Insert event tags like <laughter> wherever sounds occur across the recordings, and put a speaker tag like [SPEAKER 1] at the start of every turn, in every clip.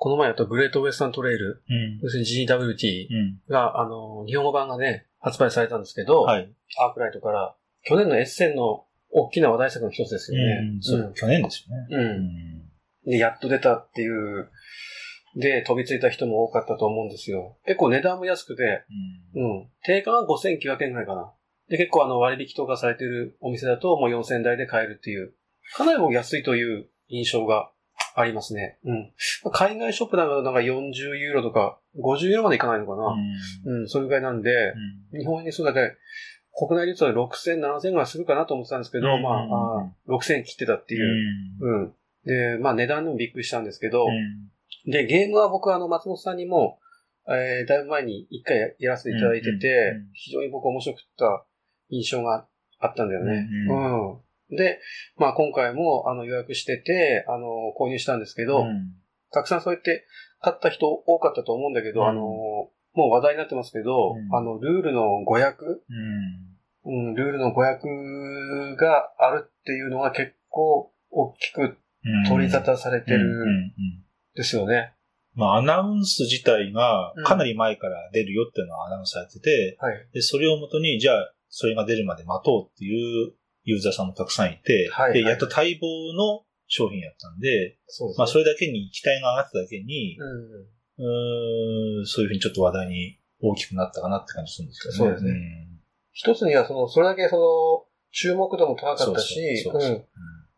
[SPEAKER 1] この前やったグレートウェスタントレイル、
[SPEAKER 2] うん。
[SPEAKER 1] 要するに GWT
[SPEAKER 2] うん。
[SPEAKER 1] が、あの、日本語版がね、発売されたんですけど、
[SPEAKER 2] はい。
[SPEAKER 1] アークライトから、去年のエッセンの大きな話題作の一つですよね。
[SPEAKER 2] うん。そう、去年ですよね。
[SPEAKER 1] うん。
[SPEAKER 2] うん。
[SPEAKER 1] で、やっと出たっていう、で、飛びついた人も多かったと思うんですよ。結構値段も安くて、
[SPEAKER 2] うん。
[SPEAKER 1] うん。定価が5900円ぐらいかな。で、結構あの割引とかされてるお店だともう4000台で買えるっていう、かなりもう安いという印象がありますね。うん。海外ショップなんかなんか40ユーロとか50ユーロまでいかないのかな。うん、それぐらいなんで、日本円にするだけ、国内率は6000、7000ぐらいするかなと思ってたんですけど、
[SPEAKER 2] うん
[SPEAKER 1] まあ、あー6000切ってたって
[SPEAKER 2] う
[SPEAKER 1] いう。
[SPEAKER 2] ん。
[SPEAKER 1] うん。で、まあ値段にもびっくりしたんですけど、
[SPEAKER 2] うん。
[SPEAKER 1] で、ゲームは僕はあの、松本さんにも、えー、だいぶ前に一回ややらせていただいてて、
[SPEAKER 2] うんうん
[SPEAKER 1] 非常に僕面白くった印象があったんだよね。
[SPEAKER 2] う
[SPEAKER 1] うん。で、まあ今回もあの予約してて、あの、購入したんですけど、
[SPEAKER 2] うん
[SPEAKER 1] たくさんそうやって買った人多かったと思うんだけど、
[SPEAKER 2] うん
[SPEAKER 1] あの、もう話題になってますけど、
[SPEAKER 2] うん
[SPEAKER 1] あの、ルールの誤訳、
[SPEAKER 2] うん。
[SPEAKER 1] うん、ルールの誤訳があるっていうのが結構大きく
[SPEAKER 2] うん。
[SPEAKER 1] 取り沙汰されてるんですよね。
[SPEAKER 2] まあ、アナウンス自体がかなり前から出るよっていうのはアナウンスされてて、
[SPEAKER 1] はい。
[SPEAKER 2] で、それをもとに、じゃあ、それが出るまで待とうっていうユーザーさんもたくさんいて、で、
[SPEAKER 1] はいはい
[SPEAKER 2] やっと待望の商品やったんで、
[SPEAKER 1] そ。
[SPEAKER 2] まあ、それだけに期待が上がっただけに、
[SPEAKER 1] うん。
[SPEAKER 2] うーん、そういうふうにちょっと話題に大きくなったかなって感じするんですけどね。
[SPEAKER 1] そうですね一つには、その、それだけその、注目度も高かったし。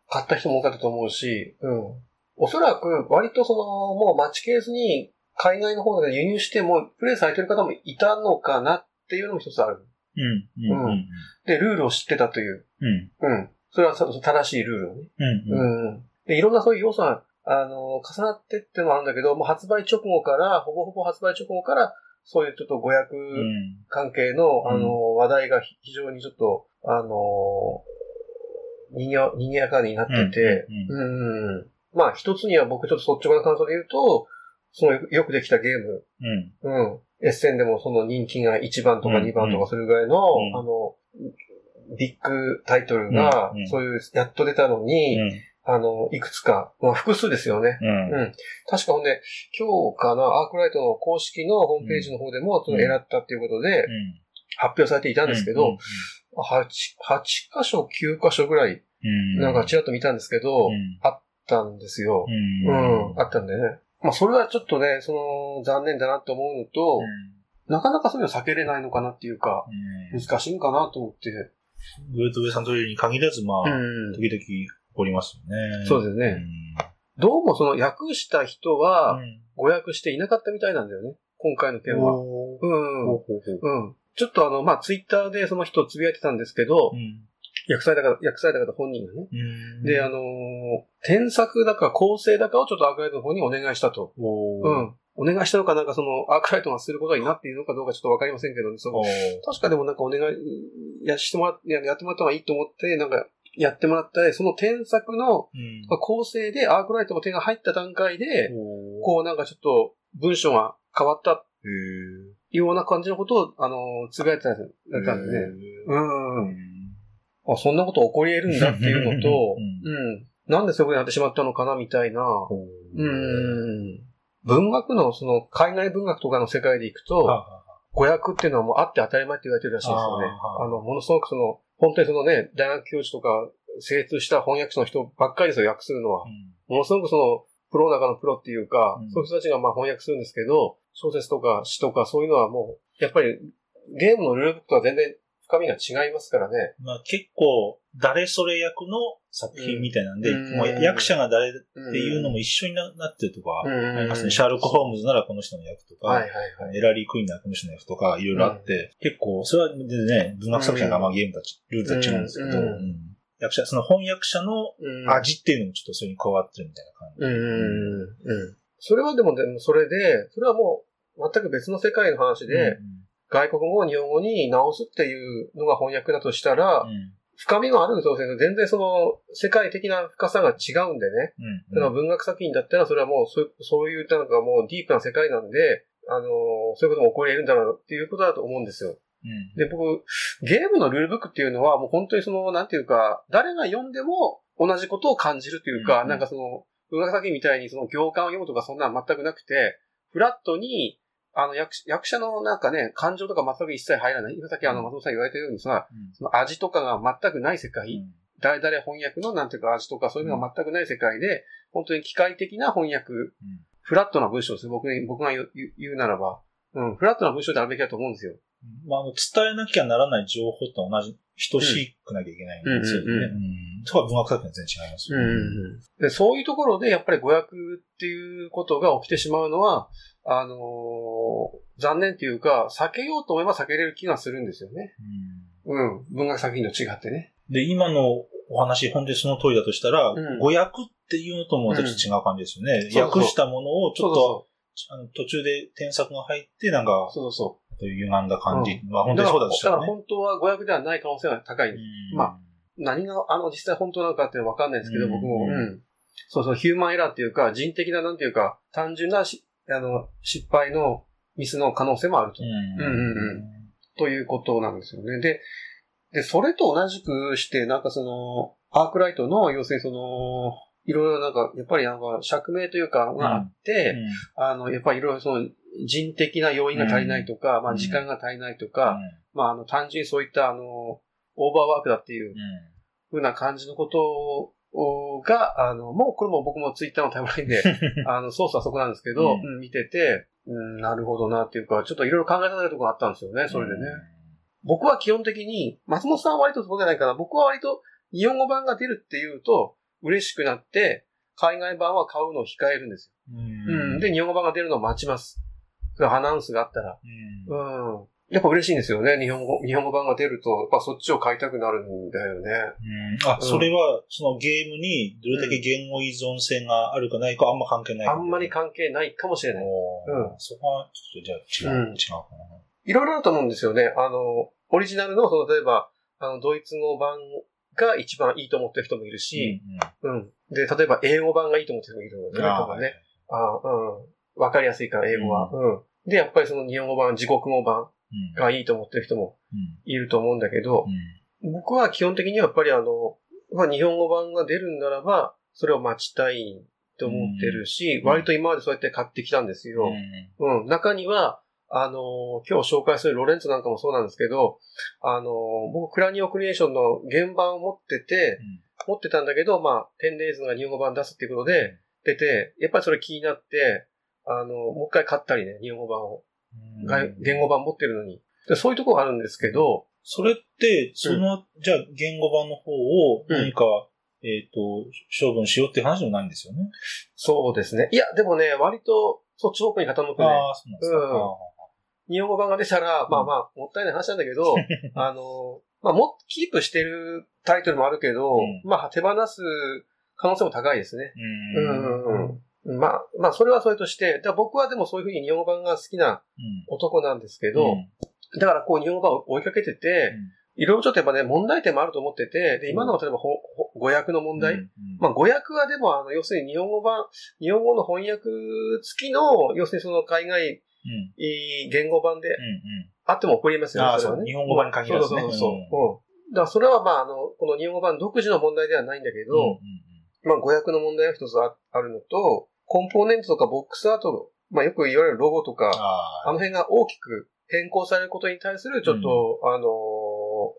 [SPEAKER 1] 買った人も多かったと思うし、うん。おそらく、割とその、もう待ちきれずに、海外の方で輸入しても、プレイされてる方もいたのかなっていうのも一つある。
[SPEAKER 2] うん。うん。うん。
[SPEAKER 1] で、ルールを知ってたという。
[SPEAKER 2] うん。
[SPEAKER 1] うん。それはさ正しいルールをね。
[SPEAKER 2] うん。うん。
[SPEAKER 1] うん。で、いろんなそういう要素が、あの、重なってってのもあるんだけど、もう発売直後から、ほぼほぼ発売直後から、そういうちょっと誤訳
[SPEAKER 2] うん。
[SPEAKER 1] 関係の、
[SPEAKER 2] うん
[SPEAKER 1] あの、話題が非常にちょっと、あの、にぎや、にぎやかになってて、
[SPEAKER 2] うん
[SPEAKER 1] うん、うん。まあ、一つには僕ちょっと率直な感想で言うと、そのよくできたゲーム、
[SPEAKER 2] うん。
[SPEAKER 1] うん。エッセンでもその人気が1番とか
[SPEAKER 2] うん
[SPEAKER 1] 2番とかするぐらいの、
[SPEAKER 2] うん
[SPEAKER 1] あの、ビッグタイトルがそういう、やっと出たのに、
[SPEAKER 2] うん。
[SPEAKER 1] あの、いくつか、まあ複数ですよね。
[SPEAKER 2] うん。
[SPEAKER 1] うん。確かほんで、今日かな、アークライトの公式のホームページの方でも、その選ったっていうことで、発表されていたんですけど、8、8箇所、9箇所ぐらい、
[SPEAKER 2] うん。
[SPEAKER 1] なんかちらっと見たんですけど、
[SPEAKER 2] うん
[SPEAKER 1] あったんですよ。
[SPEAKER 2] う
[SPEAKER 1] うん、あったんでね。まあ、それはちょっとね、その、残念だなって思うのと、なかなかそういうの避けれないのかなっていうか、
[SPEAKER 2] うん
[SPEAKER 1] 難しいんかなと思って。
[SPEAKER 2] グレートウェイサントレールに限らず、まあ、
[SPEAKER 1] ん
[SPEAKER 2] 時々起こりますよね。
[SPEAKER 1] そうですねどうもその訳した人
[SPEAKER 2] う
[SPEAKER 1] は、
[SPEAKER 2] ん。
[SPEAKER 1] 誤訳していなかったみたいなんだよね。今回の件は。うん。ちょっとあの、まあ、ツイッターでその人つぶやいてたんですけど、
[SPEAKER 2] うん
[SPEAKER 1] 訳された方、訳された方本人がね。
[SPEAKER 2] うん
[SPEAKER 1] で、あのー添削だか構成だかをちょっとアークライトの方にお願いしたと。うん。お願いしたのか、なんかその、アークライトがすることになっているのかどうかちょっとわかりませんけど、その確かでもなんかお願い、やしてもらっややってもらった方がいいと思って、なんか、やってもらったり、その添削の
[SPEAKER 2] うん
[SPEAKER 1] 構成でアークライトの手が入った段階で、こうなんかちょっと文章が変わった
[SPEAKER 2] へ
[SPEAKER 1] ような感じのことを、あの、つぶやいてたんですね。うん。
[SPEAKER 2] うん
[SPEAKER 1] あ、そんなこと起こり得るんだっていうのと、<laughs>
[SPEAKER 2] う
[SPEAKER 1] うん。なんでそういうことになってしまったのかなみたいな。
[SPEAKER 2] ほ
[SPEAKER 1] う。ん。文学の、その、海外文学とかの世界でいくと、語訳っていうのはもうあって当たり前って言われてるらしいんですよね。
[SPEAKER 2] あ
[SPEAKER 1] の、ものすごくその、本当にそのね、大学教授とか、精通した翻訳者の人ばっかりですよ、訳するのはものすごくその、プロの中のプロっていうか、
[SPEAKER 2] うん
[SPEAKER 1] そういう人たちがまあ翻訳するんですけど、小説とか詩とかそういうのはもう、やっぱりゲームのルールとは全然深みが違いますからね。
[SPEAKER 2] まあ結構、誰それ役の作品みたいなんで、
[SPEAKER 1] うん
[SPEAKER 2] もう役者が誰っ
[SPEAKER 1] って
[SPEAKER 2] いうのも一緒にななってるとか、
[SPEAKER 1] うん
[SPEAKER 2] ありますね。シャーロック・ホームズならこの人の役とか、
[SPEAKER 1] はいはいはい。
[SPEAKER 2] エラリー・クイーンならこの人の役とか、いろいろあって、結構、それはでね、文学作者がまあゲームたち、ルールと違うんですけど、
[SPEAKER 1] うん
[SPEAKER 2] うん役者、その翻訳者の
[SPEAKER 1] うん
[SPEAKER 2] 味っていうのもちょっとそれに加わってるみたいな感じ。
[SPEAKER 1] うんうんうんうん。それはでも、でもそれで、それはもう全く別の世界の話で、外国語を日本語に直すっていうのが翻訳だとしたら、
[SPEAKER 2] うん
[SPEAKER 1] 深みがあるんですよ。全然その、世界的な深さが違うんでね。
[SPEAKER 2] うん
[SPEAKER 1] だから文学作品だったら、それはもうそう、そういう、なんかもうディープな世界なんで、あのーそういうことも起こり得るんだろうっていうことだと思うんですよ。
[SPEAKER 2] うん
[SPEAKER 1] で、僕、ゲームのルールブックっていうのは、もう本当にその、なんていうか、誰が読んでも同じことを感じるというか、
[SPEAKER 2] うん
[SPEAKER 1] なんかその、文学作品みたいにその行間を読むとかそんなの全くなくて、フラットに、あの役、役者のなんかね、感情とか全く一切入らない。今さっきあの、松本さん言われたようにさ、うん、その味とかが全くない世界、うん、誰々翻訳のなんていうか味とかそういうのが全くない世界で、本当に機械的な翻訳、うん、フラットな文章です僕に、僕が言うならば、うん、フラットな文章であるべきだと思うんですよ。
[SPEAKER 2] まあ、あの、伝えなきゃならない情報と同じ、等しくなきゃいけないんですよね。うん。そこは文学作品は全然違いますよね、うんうん
[SPEAKER 1] で。そういうところで、やっぱり語訳っていうことが起きてしまうのは、あのー、残念っていうか、避けようと思えば避けれる気がするんですよね。うん。うん。文学作品と違ってね。
[SPEAKER 2] で、今のお話、本当にその通りだとしたら、うん、語訳っていうのともちょっと違う感じですよね。うん、訳したものをちょっとあの途中で添削が入って、なんか、
[SPEAKER 1] そうそう。
[SPEAKER 2] という歪んだ感じ。うん、まあ本当にそうだとし
[SPEAKER 1] たら、ね、だから本当は語訳ではない可能性が高い。まあ、何が、あの、実際本当なのかっていうのはわかんないですけど、僕も、うん。そうそう、ヒューマンエラーっていうか、人的ななんていうか、単純なし、あの、失敗のミスの可能性もあると。うん、うん、うん。ということなんですよね。で、で、それと同じくして、なんかその、アークライトの、要するにその、いろいろなんか、やっぱりなんか、釈明というかがあって、うん、あの、やっぱりいろいろその、人的な要因が足りないとか、うん、まあ時間が足りないとか、うん、まああの、単純にそういったあの、オーバーワークだっていう、ふうな感じのことが、あの、もうこれも僕もツイッターのタイムラインで、<laughs> あの、ソースはそこなんですけど、うん、見てて、うん、なるほどなっていうか、ちょっといろいろ考えさせるところがあったんですよね、それでね。僕は基本的に、松本さんは割とそうじゃないかな、僕は割と日本語版が出るっていうと、嬉しくなって、海外版は買うのを控えるんですよ。うんで、日本語版が出るのを待ちます。アナウンスがあったら。うん。やっぱ嬉しいんですよね。日本語、日本語版が出ると、やっぱそっちを買いたくなるんだよね。
[SPEAKER 2] うん。あ、うん、それは、そのゲームにどれだけ言語依存性があるかないかあんま関係ない、
[SPEAKER 1] あんまり関係ないかもしれない。う
[SPEAKER 2] ん。そこは、ちょっとじゃあ違う、うん、違うかな。
[SPEAKER 1] いろいろあると思うんですよね。あの、オリジナルの、その、例えば、あの、ドイツ語版が一番いいと思ってる人もいるし、うん、うん、で、例えば英語版がいいと思ってる人もいるので、ね、とかね。あうん。わかりやすいから、英語は、うん。うん。で、やっぱりその日本語版、自国語版がいいと思ってる人もいると思うんだけど、僕は基本的にはやっぱりあの、まあ、日本語版が出るんならば、それを待ちたいと思ってるし、割と今までそうやって買ってきたんですよ。うん。中には、あの、今日紹介するロレンツなんかもそうなんですけど、あの、僕、クラニオクリエーションの原版を持ってて、うん、持ってたんだけど、まあ、テンデイズが日本語版出すっていうことで、出て、やっぱりそれ気になって、あの、もう一回買ったりね、日本語版を。言語版持ってるのに。そういうところがあるんですけど、
[SPEAKER 2] それって、その、うん、じゃあ言語版の方を何か、うん、えっ、ー、と、処分しようっていう話でもないんですよね？
[SPEAKER 1] そうですね。いや、でもね、割と、そっち方向に傾くね。ああ、そうなんですか。うん日本語版が出たら、まあまあ、もったいない話なんだけど、<laughs> あの、まあ、も、キープしてるタイトルもあるけど、うん、まあ、手放す可能性も高いですね。うんうんうん。まあ、まあ、それはそれとして、僕はでもそういうふうに日本語版が好きな男なんですけど、うん、だからこう日本語版を追いかけてて、いろいろちょっとやっぱね、問題点もあると思ってて、で、今の例えば語訳の問題、うん。うん、まあ語訳はでも、あの、要するに日本語版、日本語の翻訳付きの、要するにその海外いい言語版で、あっても送りますよね。
[SPEAKER 2] あそう、日本語版に限らずね。
[SPEAKER 1] そうそうそう。う。ん。だからそれはまあ、あの、この日本語版独自の問題ではないんだけど、まあ、語訳の問題が一つあるのと、コンポーネントとかボックスアートの、まあ、よく言われるロゴとか、あの辺が大きく変更されることに対する、ちょっと、あの、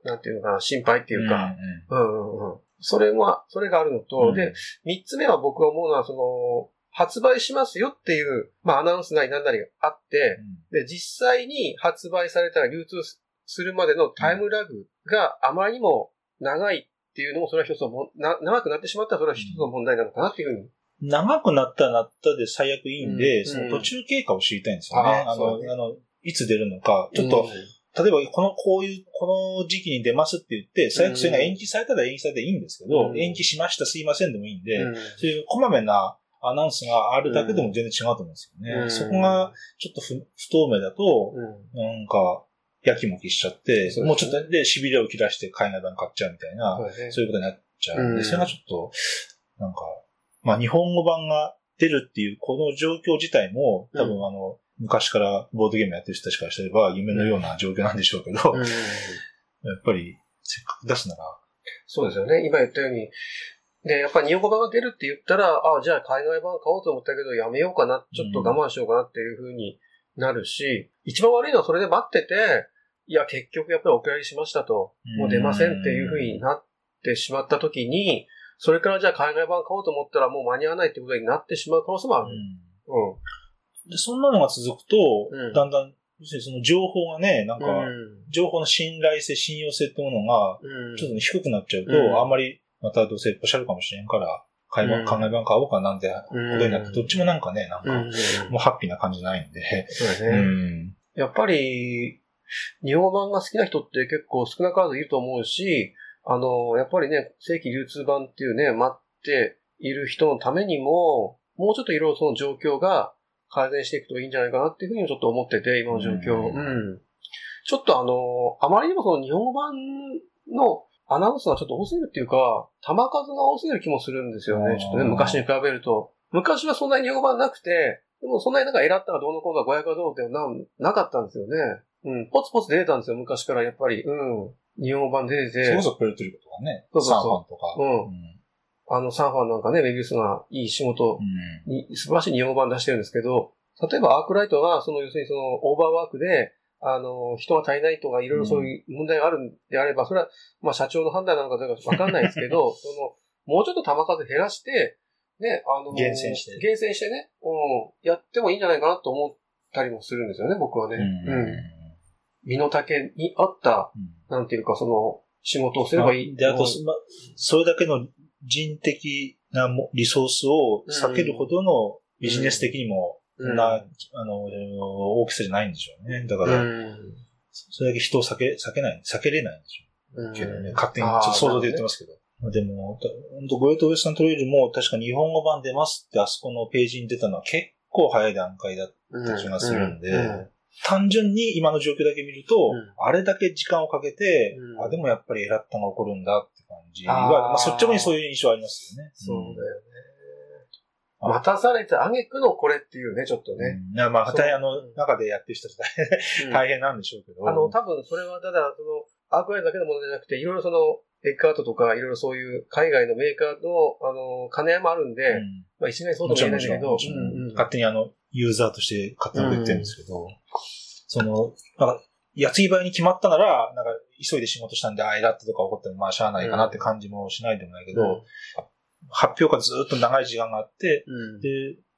[SPEAKER 1] なんていうのかな、心配っていうか、うんうんうん。それは、それがあるのと、で、三つ目は僕が思うのは、その、発売しますよっていう、まあアナウンスなりなんなりがあって、うん、で、実際に発売されたら流通するまでのタイムラグがあまりにも長いっていうのも、それは一つのもな、長くなってしまったらそれは一つの問題なのかなっていうふうに。
[SPEAKER 2] 長くなったらなったで最悪いいんで、うん、その途中経過を知りたいんですよね。あの、ね、あの、いつ出るのか、ちょっと、例えば、この、こういう、この時期に出ますって言って、最悪それが延期されたら延期されていいんですけど、うん、延期しました、すいませんでもいいんで、うん、そういうこまめなアナウンスがあるだけでも全然違うと思うんですよね。うん、そこがちょっと不不透明だと、うん、なんか、やきもきしちゃって、もうちょっとで痺れを切らして海外版買っちゃうみたいな、そういうことになっちゃうんで、それがちょっと、なんか、まあ日本語版が出るっていうこの状況自体も、多分あの、昔からボードゲームやってる人たちからすれば夢のような状況なんでしょうけど、やっぱりせっかく出すなら。
[SPEAKER 1] そうですよね。今言ったように、で、やっぱり日本語版が出るって言ったら、あじゃあ海外版買おうと思ったけど、やめようかな、ちょっと我慢しようかなっていう風になるし、一番悪いのはそれで待ってて、いや、結局やっぱりお蔵入りしましたと、もう出ませんっていう風になってしまった時に、それからじゃあ海外版買おうと思ったらもう間に合わないってことになってしまう可能性もある。うん。
[SPEAKER 2] うん、でそんなのが続くと、うん、だんだん、要するにその情報がね、なんか、情報の信頼性、信用性ってものが、ちょっと、ね、低くなっちゃうと、あんまり、またどうせおっしゃるかもしれんから、海外版、版買おうかなんてことになって、どっちもなんかね、なんか、もうハッピーな感じないんで。
[SPEAKER 1] そうだね。やっぱり、日本版が好きな人って結構少なからずいると思うし、あの、やっぱりね、正規流通版っていうね、待っている人のためにも、もうちょっといろいろその状況が改善していくといいんじゃないかなっていうふうにちょっと思ってて、今の状況。うん。ちょっとあの、あまりにもその日本語版のアナウンスがちょっと多すぎるっていうか、弾数が多すぎる気もするんですよね。ちょっとね、昔に比べると。昔はそんなに日本語版なくて、でもそんなになんか選ったらどうのこうの500がどうってななかったんですよね。うん。ポツポツ出てたんですよ、昔からやっぱり。うん。日本語版出てて。
[SPEAKER 2] それこそプエルトリコとかね。そうそうそう。サンファンとか。
[SPEAKER 1] うん。うん、あの、サンファンなんかね、メビウスがいい仕事に、うん、素晴らしい日本語版出してるんですけど、例えばアークライトが、その、要するにその、オーバーワークで、あの、人が足りないとか、いろいろそういう問題があるんであれば、それは、まあ、社長の判断なのかどうかわかんないですけど、<laughs> その、もうちょっと球数減らして、ね、あの、
[SPEAKER 2] 厳選して。
[SPEAKER 1] 厳選してね、うん、やってもいいんじゃないかなと思ったりもするんですよね、僕はね。うん。うん身の丈に合った、うん、なんていうか、その、仕事をすればいい。
[SPEAKER 2] で、あと、ま、それだけの人的なリソースを避けるほどのビジネス的にも、な、あの、大きさじゃないんでしょうね。だから、それだけ人を避け、避けない、避けれないんでしょう。けどね、勝手に、ちょっと想像で言ってますけど。でも、本当ゴエトウエスタントレイルも確か日本語版出ますってあそこのページに出たのは結構早い段階だった気がするんで、単純に今の状況だけ見ると、うん、あれだけ時間をかけて、うん、あ、でもやっぱりエラッタが起こるんだって感じは、まあ、率直にそういう印象ありますよね。
[SPEAKER 1] そうだよね。待たされてあげくのこれっていうね、ちょっとね。
[SPEAKER 2] うん、まあ、大あの、中でやってる人たち大変なんでしょうけど。
[SPEAKER 1] あの、多分それはただ、その、アークライトだけのものじゃなくて、いろいろその、エッカートとか、いろいろそういう海外のメーカーの、あの、金山あるんで、うん、まあ一概にそうとも言えないんだけど、
[SPEAKER 2] 勝手にあの、ユーザーとして勝手に言ってるんですけど、その、なんか、やつい場合に決まったなら、なんか、急いで仕事したんで、あ、エラットとか起こっても、まあ、しゃあないかなって感じもしないでもないけど、うん、発表がずっと長い時間があって、うん、で、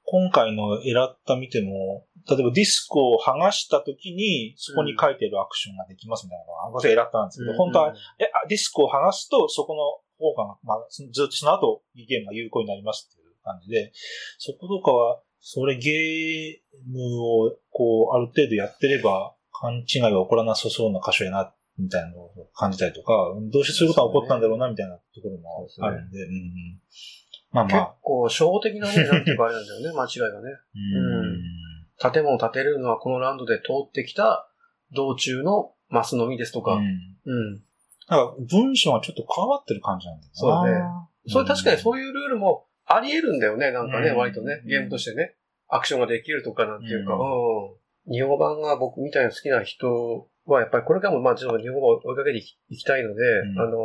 [SPEAKER 2] 今回のエラッタ見ても、例えばディスクを剥がした時に、そこに書いてるアクションができますみたいなのが、これエラッタなんですけど、うん、本当は、え、ディスクを剥がすと、そこの方が、まあ、ずっとその後、ゲームが有効になりますっていう感じで、そことかは、それゲームを、こう、ある程度やってれば、勘違いは起こらなさそうな箇所やな、みたいなのを感じたりとか、どうしてそういうことが起こったんだろうな、みたいなところもあるんで、うん、
[SPEAKER 1] まあまあ。結構、初歩的なね、なんていうかあれなんだよね、<laughs> 間違いがね。うん。建物を建てるのはこのランドで通ってきた道中のマスのみですとか。うん。
[SPEAKER 2] うん。なんか文章がちょっと変わってる感じなんだよね。
[SPEAKER 1] そうだね。それ確かにそういうルールもあり得るんだよね、なんかね、割とね、ゲームとしてね。アクションができるとかなんていうか、うん。日本語版が僕みたいな好きな人は、やっぱりこれからもまあちょっと日本語を追いかけていきたいので、うん、あの、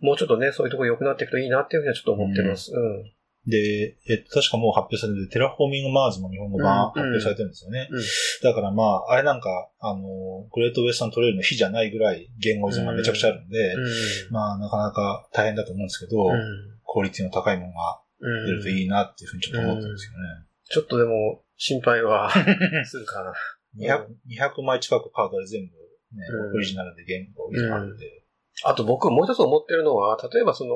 [SPEAKER 1] もうちょっとね、そういうところ良くなっていくといいなっていうふうにはちょっと思ってます。うん。うん、
[SPEAKER 2] で、えっと、確かもう発表されてるテラフォーミングマーズも日本語版発表されてるんですよね。だからまあ、あれなんか、あの、グレートウエスタントレイルの比じゃないぐらい言語依存がめちゃくちゃあるんで、まあ、なかなか大変だと思うんですけど、クオリティの高いものが出るといいなっていうふうにちょっと思ってるんですよね。
[SPEAKER 1] ちょっとでも、心配は <laughs> するかな。
[SPEAKER 2] 200, 200枚近くカードで全部ね、オリジナルで言語依存あるんで、
[SPEAKER 1] あと僕もう一つ思ってるのは、例えばその、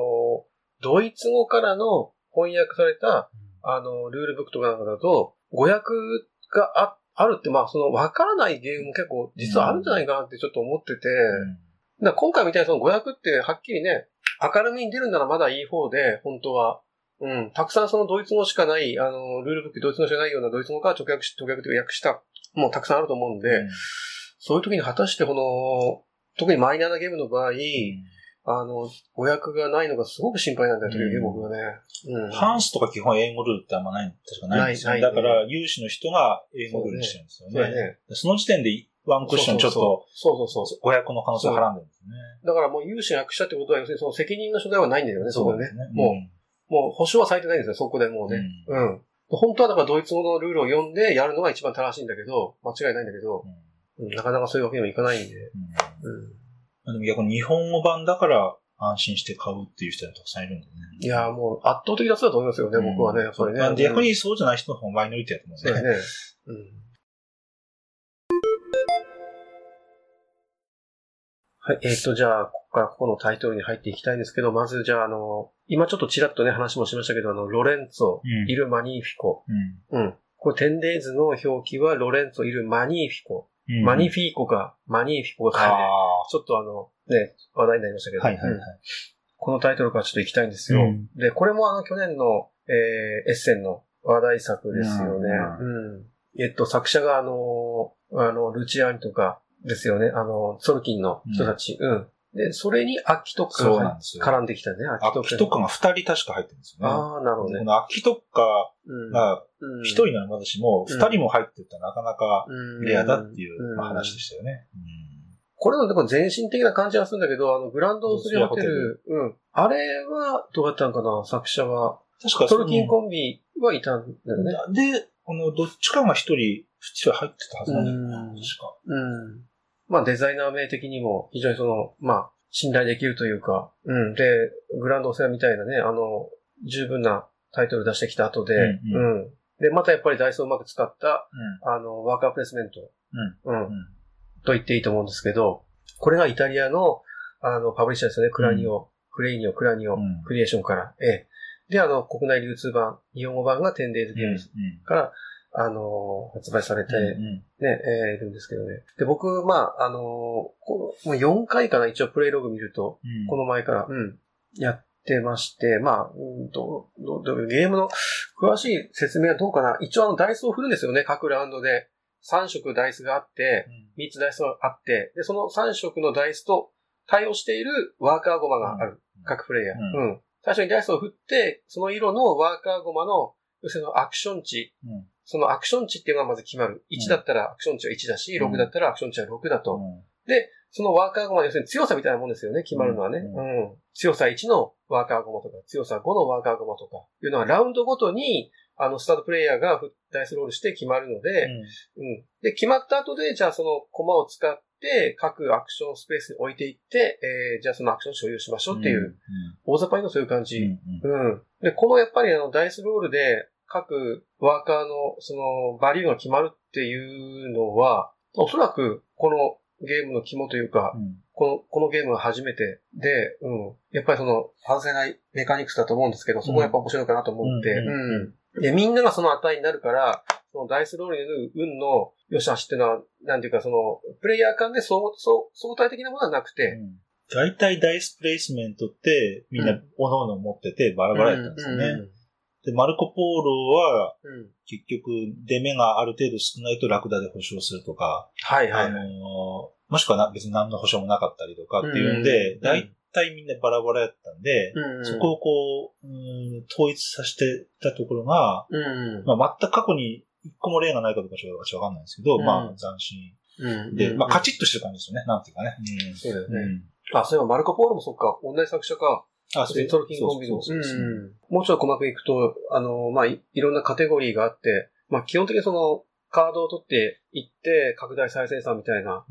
[SPEAKER 1] ドイツ語からの翻訳された、あの、ルールブックとかなんかだと、語訳がああるって、まあ、その、わからないゲームも結構実はあるんじゃないかなってちょっと思ってて、うん、今回みたいにその語訳ってはっきりね、明るみに出るならまだいい方で、本当は。うん。たくさんそのドイツ語しかない、あの、ルールブックドイツ語しかないようなドイツ語から直訳し、直訳という訳した、もうたくさんあると思うんで、うん、そういう時に果たしてこの、特にマイナーなゲームの場合、うん、あの、語訳がないのがすごく心配なんだよ、という、僕はね。
[SPEAKER 2] うん。ハンスとか基本英語ルールってあんまない、確かないんですよ、ね。だから、有志の人が英語ルールにしてるんですよね。そねその時点でワンクッションちょっと、
[SPEAKER 1] そうそうそう。
[SPEAKER 2] 語訳の可能性をはらんでるんですね。
[SPEAKER 1] だからもう有志が訳したってことは、要するにその責任の所在はないんだよね、そこでね。もう、もう保証はされてないんですよ、そこでもうね。うん。本当はだからドイツ語のルールを読んでやるのが一番正しいんだけど、間違いないんだけど、うん、なかなかそういうわけにもいかないんで。
[SPEAKER 2] うん。でも逆に日本語版だから安心して買うっていう人がたくさんいるんだよね。
[SPEAKER 1] いやもう圧倒的な人だと思いますよね、僕はね、やっぱりね。
[SPEAKER 2] 逆にそうじゃない人の方がマイノリティだと思うん
[SPEAKER 1] ね。そうね。うん。はい、えっ、ー、と、じゃあ、ここからここのタイトルに入っていきたいんですけど、まず、じゃあ、あの、今ちょっとちらっとね、話もしましたけど、あの、ロレンツォ、イル・マニーフィコ。うん。うん。これ、テンデイズの表記は、ロレンツォ、イル・マニーフィコ。うん、マニフィーコか、マニーフィコか、ね、ちょっとあの、ね、話題になりましたけど。はいはいはい。このタイトルからちょっと行きたいんですよ。うん、で、これもあの、去年の、えー、エッセンの話題作ですよね。うん。うん、えっと、作者があの、あの、ルチアンとかですよね。あの、ソルキンの人たち。うん。で、それにアキトッカが絡んできたね。
[SPEAKER 2] アキトッカが二人確か入ってるんですよね。
[SPEAKER 1] ああ、なるほどね。
[SPEAKER 2] このアキトッカが一人ならまだしも、二人も入ってたらなかなかレアだっていう話でしたよね。
[SPEAKER 1] これのでも全身的な感じがするんだけど、あの、グランドオスリホテル、うん。あれは、どうやったのかな、作者は。確かトルキンコンビはいたんだよね。
[SPEAKER 2] で、この、どっちかが一人、二人入ってたはずなんだよな、確か。
[SPEAKER 1] うん。まあデザイナー名的にも非常にその、まあ、信頼できるというか、うん。で、グランドオセアみたいなね、あの、十分なタイトル出してきた後で、うん、うん、で、またやっぱりダイソーをうまく使った、うん、あの、ワーカープレスメント、うん。うん。と言っていいと思うんですけど、これがイタリアの、あの、パブリッシャーですよね。クラニオ、クレイニオ、クラニオ、クリエーションから。ええ。で、あの、国内流通版、日本語版が 10days ゲームズから、あの、発売されて、ね、うんうん、えー、いるんですけどね。で、僕、まあ、あの、この、もう4回かな、一応プレイログ見ると、うん、この前から、うん、やってまして、まあ、うんと、どどゲームの詳しい説明はどうかな。一応あの、ダイスを振るんですよね、各ラウンドで。3色ダイスがあって、3つダイスがあって、で、その3色のダイスと対応しているワーカーゴマがある。各プレイヤー。うん。最初にダイスを振って、その色のワーカーゴマの、要するにアクション値、そのアクション値っていうのがまず決まる。1だったらアクション値は1だし、6だったらアクション値は6だと。で、そのワーカーゴマ要するに強さみたいなもんですよね、決まるのはね。うん。強さ1のワーカーゴマとか、強さ5のワーカーゴマとか、いうのはラウンドごとに、あの、スタートプレイヤーがダイスロールして決まるので、うん。で、決まった後で、じゃあそのコマを使って、各アクションスペースに置いていって、えー、じゃあそのアクションを所有しましょうっていう、大雑把にのそういう感じ。うん、うん。で、このやっぱりあの、ダイスロールで、各ワーカーのそのバリューが決まるっていうのは、おそらくこのゲームの肝というか、うん、この、このゲームが初めてで、うん。やっぱりその、外せないメカニクスだと思うんですけど、そこがやっぱ面白いかなと思って、うん。うん、で、みんながその値になるから、そのダイスロールに運の良し悪しっていうのは、なんていうかその、プレイヤー間で相相相対的なものはなくて、うん。
[SPEAKER 2] 大体ダイスプレイスメントってみんな各々持っててバラバラやったんですよね。で、マルコ・ポーロは、結局、出目がある程度少ないとラクダで保証するとか、
[SPEAKER 1] はいはい、
[SPEAKER 2] あのー、もしくは別に何の保証もなかったりとかっていうんで、大体みんなバラバラやったんで、うんうん、そこをこう、うん、統一させてたところが、うんうん、まあ、全く過去に一個も例がないかどうかちょっとわかんないんですけど、うん、まあ、斬新。うん、で、まあ、カチッとしてる感じですよね。なんていうかね。
[SPEAKER 1] うん、そうだよね。あ、そういえばマルコ・ポーロもそっか、同じ作者か。あ、そういうトルキンコンビの。もうちょっと細かくいくと、あの、まあい、いろんなカテゴリーがあって、まあ、基本的にその、カードを取っていって、拡大再生産みたいな、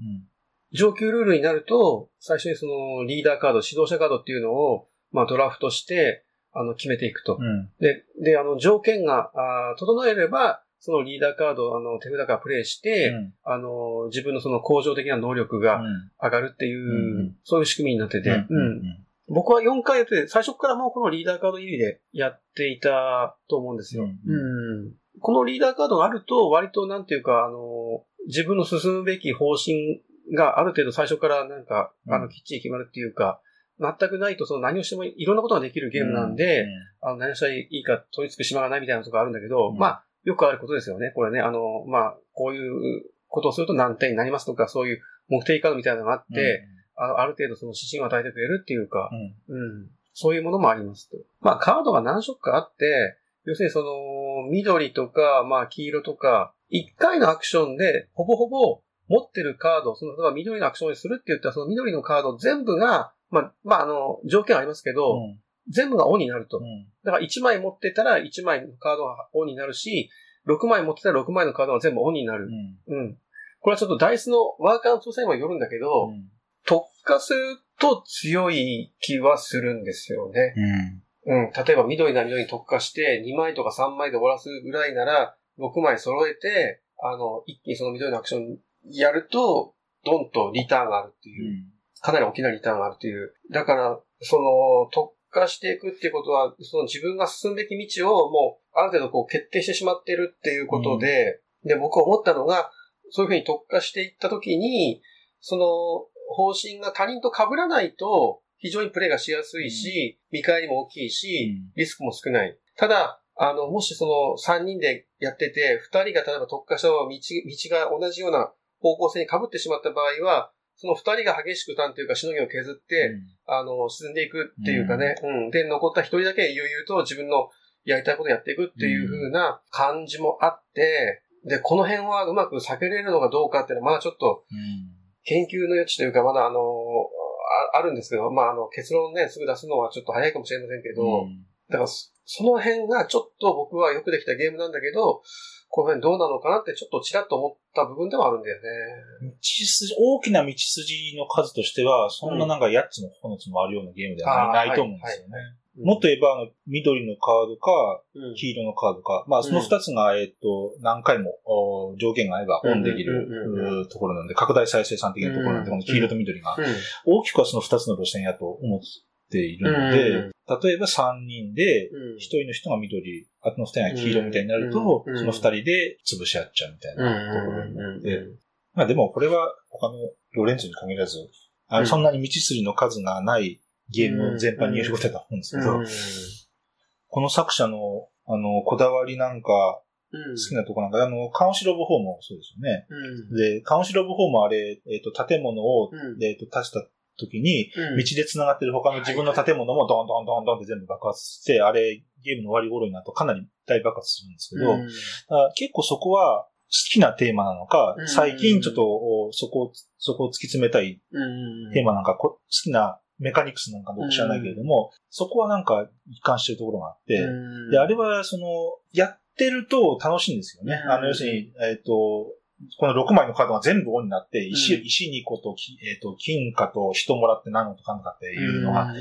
[SPEAKER 1] 上級ルールになると、最初にその、リーダーカード、指導者カードっていうのを、まあ、ドラフトして、あの、決めていくと。うん、で、で、あの、条件が、あ整えれば、そのリーダーカードをあの手札からプレイして、うん、あの、自分のその向上的な能力が上がるっていう、うん、そういう仕組みになってて、うん、僕は4回やって、最初からもうこのリーダーカード入りでやっていたと思うんですよ。うん、このリーダーカードがあると、割となんていうか、あの、自分の進むべき方針がある程度最初からなんか、あの、きっちり決まるっていうか、全くないと、その何をしてもいろんなことができるゲームなんで、うん。あの何をしたらいいか取り付く島がないみたいなとこあるんだけど、うん、まあ、よくあることですよね。これね、あの、まあ、こういうことをすると何点になりますとか、そういう目的カードみたいなのがあって、あの、ある程度その指針を与えてくれるっていうか、うん、うん、そういうものもありますと。まあ、カードが何色かあって、要するにその、緑とか、まあ、黄色とか、一回のアクションで、ほぼほぼ持ってるカード、その、例えば緑のアクションにするって言ったら、その緑のカード全部が、まあ、まあ、あの、条件ありますけど、うん、全部がオンになると。
[SPEAKER 2] うん。
[SPEAKER 1] だから1枚持ってたら1枚のカードがオンになるし、6枚持ってたら6枚のカードが全部オンになる
[SPEAKER 2] う。ん。
[SPEAKER 1] うん。これはちょっとダイスのワーカーの調査にもよるんだけど、
[SPEAKER 2] うん。
[SPEAKER 1] 特化すると強い気はするんですよね。
[SPEAKER 2] うん。
[SPEAKER 1] うん。例えば緑な緑に特化して2枚とか3枚で終わらすぐらいなら、6枚揃えて、あの、一気にその緑のアクションやると、ドンとリターンがあるっていう。かなり大きなリターンがあるっていう。だから、その、特化していくっていうことは、その自分が進むべき道をもう、ある程度こう決定してしまってるっていうことで、で、僕思ったのが、そういうふうに特化していったときに、その、方針が他人と被らないと、非常にプレイがしやすいし、見返りも大きいし、リスクも少ない。ただ、あの、もしその3人でやってて、2人が例えば特化した道、道が同じような方向性に被ってしまった場合は、その2人が激しくターンというかしのぎを削って、あの、進んでいくっていうかね、うん。で、残った1人だけ悠々と自分のやりたいことやっていくっていう風な感じもあって、で、この辺はうまく避けれるのかどうかっていうのは、まだちょっと研究の余地というか、まだあの、ああるんですけど、まあ、あの、結論ね、すぐ出すのはちょっと早いかもしれませんけど、だからそ、その辺がちょっと僕はよくできたゲームなんだけど、この辺どうなのかなってちょっとちらっと思った部分ではあるんだよね。
[SPEAKER 2] 道筋、大きな道筋の数としては、そんななんか8つも9つもあるようなゲームではない,、
[SPEAKER 1] あー
[SPEAKER 2] ないと思うんですよね。
[SPEAKER 1] はい
[SPEAKER 2] もっと言えば、あの、緑のカードか、
[SPEAKER 1] うん。
[SPEAKER 2] 黄色のカードか、まあ、その2つが、えっと、何回も、お条件があればオンでき
[SPEAKER 1] うんうんうん
[SPEAKER 2] るところなんで、拡大再生産的なところなんで、
[SPEAKER 1] うん
[SPEAKER 2] この黄色と緑が、
[SPEAKER 1] うん。
[SPEAKER 2] 大きくはその2つの路線やと思っているので、例えば3人で、
[SPEAKER 1] うん。
[SPEAKER 2] 1人の人が緑、あとの2人が黄色みたいになると、
[SPEAKER 1] うん
[SPEAKER 2] その2人で潰し合っちゃうみたいなところになっまあでもこれは他のロレンツに限らず、あの
[SPEAKER 1] うん。
[SPEAKER 2] そんなに道筋の数がないゲーム全般に言えることだと思うんですけど、
[SPEAKER 1] うん。
[SPEAKER 2] この作者のあの、こだわりなんか、
[SPEAKER 1] うん。
[SPEAKER 2] 好きなとこなんか、あの、カウンシロブ4もそうですよね。
[SPEAKER 1] うん。
[SPEAKER 2] で、カウンシロブ4もあれ、えっ、と、建物を、
[SPEAKER 1] うん。
[SPEAKER 2] えっ、と、立した時に、
[SPEAKER 1] うん。
[SPEAKER 2] 道で繋がってる他の自分の建物もドンドンドンドンって全部爆発して、あれ、ゲームの終わり頃になるとかなり大爆発するんですけど、
[SPEAKER 1] うん。
[SPEAKER 2] あ結構そこは好きなテーマなのか、
[SPEAKER 1] うん。
[SPEAKER 2] 最近ちょっとおそこを、そこを突き詰めたい
[SPEAKER 1] うん。
[SPEAKER 2] テーマなんか、こ好きなメカニクスなんか僕知らないけれども、そこはなんか一貫してるところがあって、
[SPEAKER 1] うん。
[SPEAKER 2] で、あれはその、やってると楽しいんですよね。
[SPEAKER 1] うん。
[SPEAKER 2] あの、要するに、えっ、と、この6枚のカードが全部オンになって、石、
[SPEAKER 1] うん。
[SPEAKER 2] 石2個と、きえっ、と、金貨と人もらって何のとかんかっていうのが、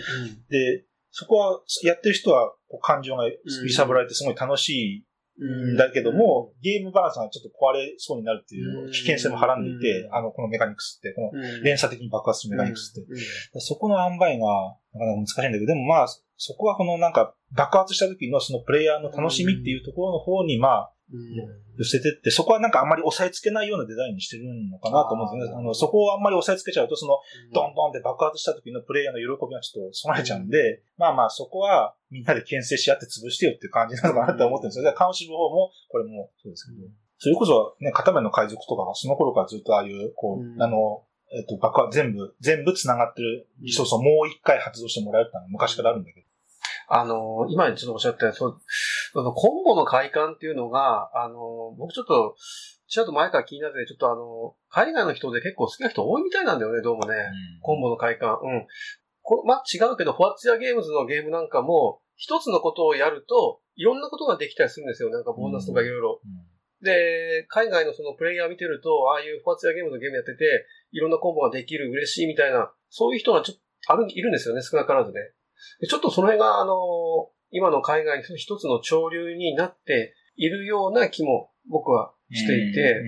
[SPEAKER 2] で、そこは、やってる人は、感情が揺さぶられてすごい楽しいんだけども、ゲームバランスがちょっと壊れそうになるっていう危険性もはらんでいて、
[SPEAKER 1] うん。
[SPEAKER 2] あの、このメカニクスって、この
[SPEAKER 1] うん、
[SPEAKER 2] 連鎖的に爆発するメカニクスって。
[SPEAKER 1] うん。
[SPEAKER 2] そこの塩梅が、なかなか難しいんだけど、でもまあ、そこはこのなんか、爆発した時のそのプレイヤーの楽しみっていうところの方に、まあ、寄せてって、そこはなんかあんまり押さえつけないようなデザインにしてるのかなと思うんですよね。あの、そこをあんまり押さえつけちゃうと、その、ドンドンって爆発した時のプレイヤーの喜びがちょっと備えちゃうんで、まあまあそこはみんなで牽制し合って潰してよっていう感じなのかなと思ってるんですよ。で、カウンシルの方も、これもそうですけど、それこそね、片目の海賊とかがその頃からずっとああいう、こう、
[SPEAKER 1] うん。
[SPEAKER 2] あの、えっと、爆発、全部、全部繋がってるリソースをもう一回発動してもらえるってのは昔からあるんだけど。
[SPEAKER 1] あの、今ちょっとおっしゃったようにそう、そのコンボの快感っていうのが、あの、僕ちょっと、ちらっと前から気になってて、ちょっとあの、海外の人で結構好きな人多いみたいなんだよね、どうもね。コンボの快感。うん。こまあ、違うけど、フォアツヤゲームズのゲームなんかも、一つのことをやると、いろんなことができたりするんですよ。なんかボーナスとかいろいろ。で、海外のそのプレイヤー見てると、ああいうフォアツヤゲームズのゲームやってて、いろんなコンボができる、嬉しいみたいな、そういう人がちょっと、ある、いるんですよね、少なからずね。でちょっとその辺が、あの、今の海外の一つの潮流になっているような気も僕はしていて、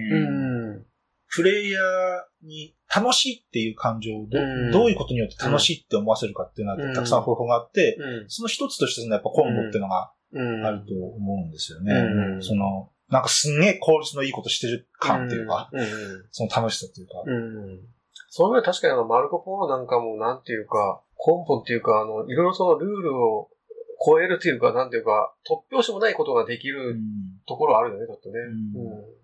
[SPEAKER 2] プレイヤーに楽しいっていう感情をど,、
[SPEAKER 1] うん。
[SPEAKER 2] どういうことによって楽しいって思わせるかっていうのはたくさん方法があって、
[SPEAKER 1] うん。
[SPEAKER 2] その一つとしてのやっぱコンボっていうのが
[SPEAKER 1] うん。
[SPEAKER 2] あると思うんですよね。
[SPEAKER 1] うん。
[SPEAKER 2] その、なんかすんげえ効率のいいことしてる感っていうか、その楽しさっていうか。
[SPEAKER 1] うん。そういう意味では確かにあの、マルコ・ポーロなんかもなんていうか、根本っていうか、あの、いろいろそのルールを超えるというか、なんていうか、突拍子もないことができ
[SPEAKER 2] う
[SPEAKER 1] る
[SPEAKER 2] ん
[SPEAKER 1] ところあるよね、だってね。
[SPEAKER 2] うん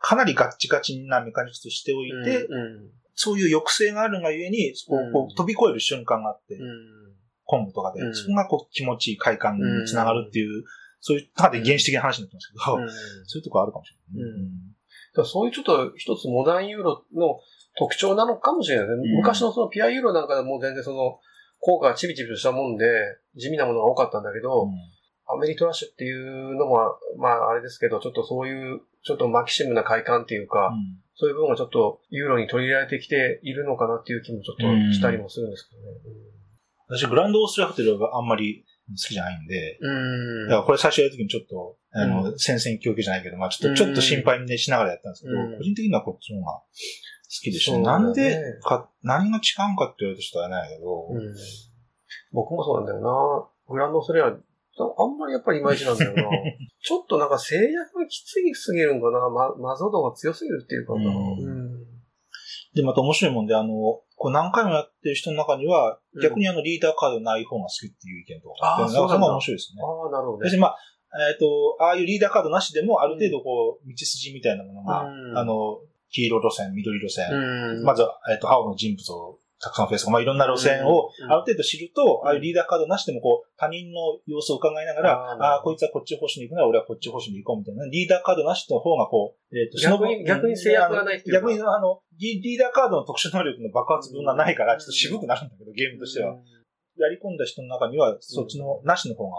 [SPEAKER 2] かなりガッチガチなメカニクスとしておい
[SPEAKER 1] うん。
[SPEAKER 2] て、
[SPEAKER 1] うん。
[SPEAKER 2] そういう抑制があるがゆえに、こうこ
[SPEAKER 1] う
[SPEAKER 2] 飛び越える瞬間があって、
[SPEAKER 1] うん。
[SPEAKER 2] コンボとかで、
[SPEAKER 1] うん
[SPEAKER 2] そこがこう気持ちいい快感につながるっていう、そういう、かなり原始的な話になってますけど、
[SPEAKER 1] うん
[SPEAKER 2] そういうとこあるかもしれないね。
[SPEAKER 1] うんそういうちょっと一つモダンユーロの特徴なのかもしれないね。
[SPEAKER 2] うん
[SPEAKER 1] 昔のそのピアユーロなんかでも全然その、効果がチビチビとしたもんで、地味なものが多かったんだけど、アメリトラッシュっていうのも、まああれですけど、ちょっとそういう、ちょっとマキシムな快感っていうか、そういう部分がちょっとユーロに取り入れられてきているのかなっていう気もちょっとしたりもするんですけどね。
[SPEAKER 2] 私、グランドオーストラホテルがあんまり好きじゃないんで、うん。だからこれ最初やるときにちょっと、あの、うん、戦々恐惧じゃないけど、まあちょっと、ちょっと心配にしながらやったんですけど、個人的にはこっちの方が好きでしたね。なんでか、何が違うんかって言われるとちょっとあれないけど、
[SPEAKER 1] 僕もそうなんだよな。グランドストラリアあんまりやっぱりいまいちなんだよな。<laughs> ちょっとなんか制約がきついすぎるんかな。ま、マゾ度が強すぎるっていうかな。うん、
[SPEAKER 2] で、また面白いもんで、あの、こう何回もやってる人の中には、逆にあのリーダーカードない方が好きっていう意見とかあって、それが面白いですね。
[SPEAKER 1] ああ、なるほど、
[SPEAKER 2] ね。別まあ、えっ、ー、と、ああいうリーダーカードなしでも、ある程度こう、道筋みたいなものが、うん、あの、黄色路線、緑路線、うん、まず、えっ、ー、と、青の人物をたくさんフェイスとか、まあ、いろんな路線をある程度知ると、ああいうリーダーカードなしでも、こう、他人の様子を伺いながら、ああ、こいつはこっち星に行くなら俺はこっち星に行こうみたいな、リーダーカードなしの方が、こう、
[SPEAKER 1] えっ、ー、と、逆に、逆に制約がないっていう
[SPEAKER 2] 逆に、あの、リーダーカードの特殊能力の爆発分がないから、ちょっと渋くなるんだけど、ゲームとしては。やり込んだ人の中には、そっちの、なしの方が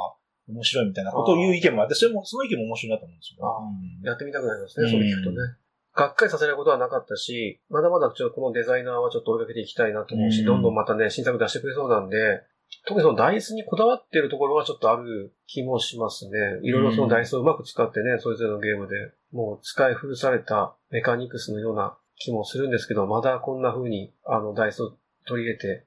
[SPEAKER 2] 面白いみたいなことを言う意見もあって、それも、その意見も面白いなと思うんですよ。
[SPEAKER 1] やってみたくなりますね、そう聞くとね。がっかりさせることはなかったし、まだまだちょっとこのデザイナーはちょっと追いかけていきたいなと思うし、うん、どんどんまたね、新作出してくれそうなんで、特にそのダイスにこだわってるところはちょっとある気もしますね。いろいろそのダイスをうまく使ってね、それぞれのゲームで、もう使い古されたメカニクスのような気もするんですけど、まだこんな風に、あの、ダイスを取り入れて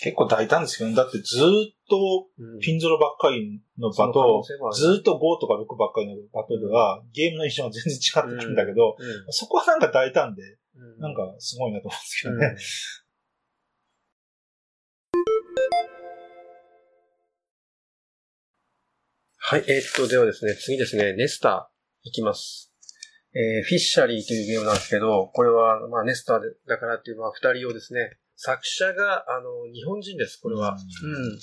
[SPEAKER 2] 結構大胆ですけど、だってずっとピンゾロばっかりの場と、ずっと5とか6ばっかりのバトルは、ゲームの印象が全然違ってくるんだけど、そこはなんか大胆で、なんかすごいなと思うんですけどね。
[SPEAKER 1] はい、えー、っと、ではですね、次ですね、ネスターいきます。えー、フィッシャリーというゲームなんですけど、これは、まあ、ネスターだからっていう、まあ、二人用ですね。作者が、あの、日本人です、これは。うん。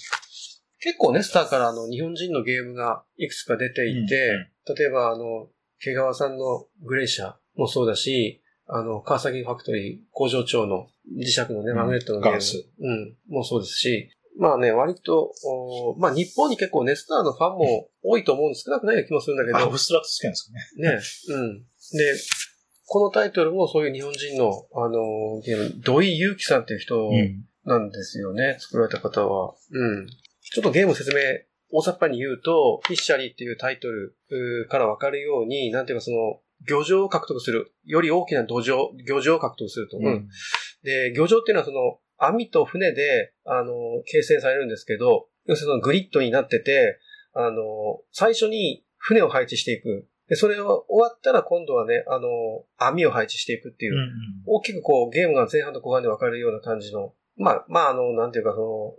[SPEAKER 1] 結構ネスターからあの、日本人のゲームがいくつか出ていて、うん、例えばあの、毛川さんのグレーシャーもそうだし、あの、川崎ファクトリー工場長の磁石のね、マグネットのゲーム。うん、もうそうですし、まあね、割と、まあ日本に結構ネスターのファンも多いと思うんです。少なくないような気もするんだけど。ア
[SPEAKER 2] ブストラクト好きなんです
[SPEAKER 1] かね。ね。うん。で、このタイトルもそういう日本人の、あの、ゲーム、土井祐樹さんっていう人なんですよね、うん、作られた方は。うん。ちょっとゲーム説明、大雑把に言うと、フィッシャリーっていうタイトルからわかるように、なんていうかその、漁場を獲得する。より大きな土壌、漁場を獲得すると。うん。で、漁場っていうのはその、網と船で、あの、形成されるんですけど、要するにそのグリッドになってて、あの、最初に船を配置していく。で、それを終わったら今度はね、あの、網を配置していくっていう、うんうん、大きくこうゲームが前半と後半で分かれるような感じの、まあ、まあ、あの、なんていうかそ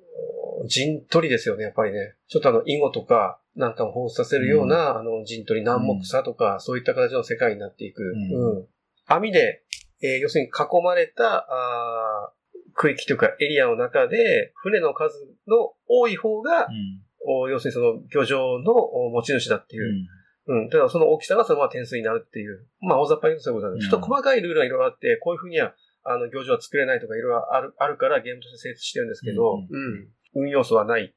[SPEAKER 1] の、陣取りですよね、やっぱりね。ちょっとあの、囲碁とか、なんかを放出させるような、うん、あの、陣取り、南北差とか、うん、そういった形の世界になっていく。うん。網で、えー、要するに囲まれた、あ区域というかエリアの中で、船の数の多い方が、うん、要するにその漁場の持ち主だっていう、うん。ただその大きさがそのまま点数になるっていう。まあ、大雑把に言うとそういうことなんです。ちょっと細かいルールがいろいろあって、こういうふうには、あの、漁場は作れないとかいろいろある、あるからゲームとして成立してるんですけど、うん、うん。運要素はない、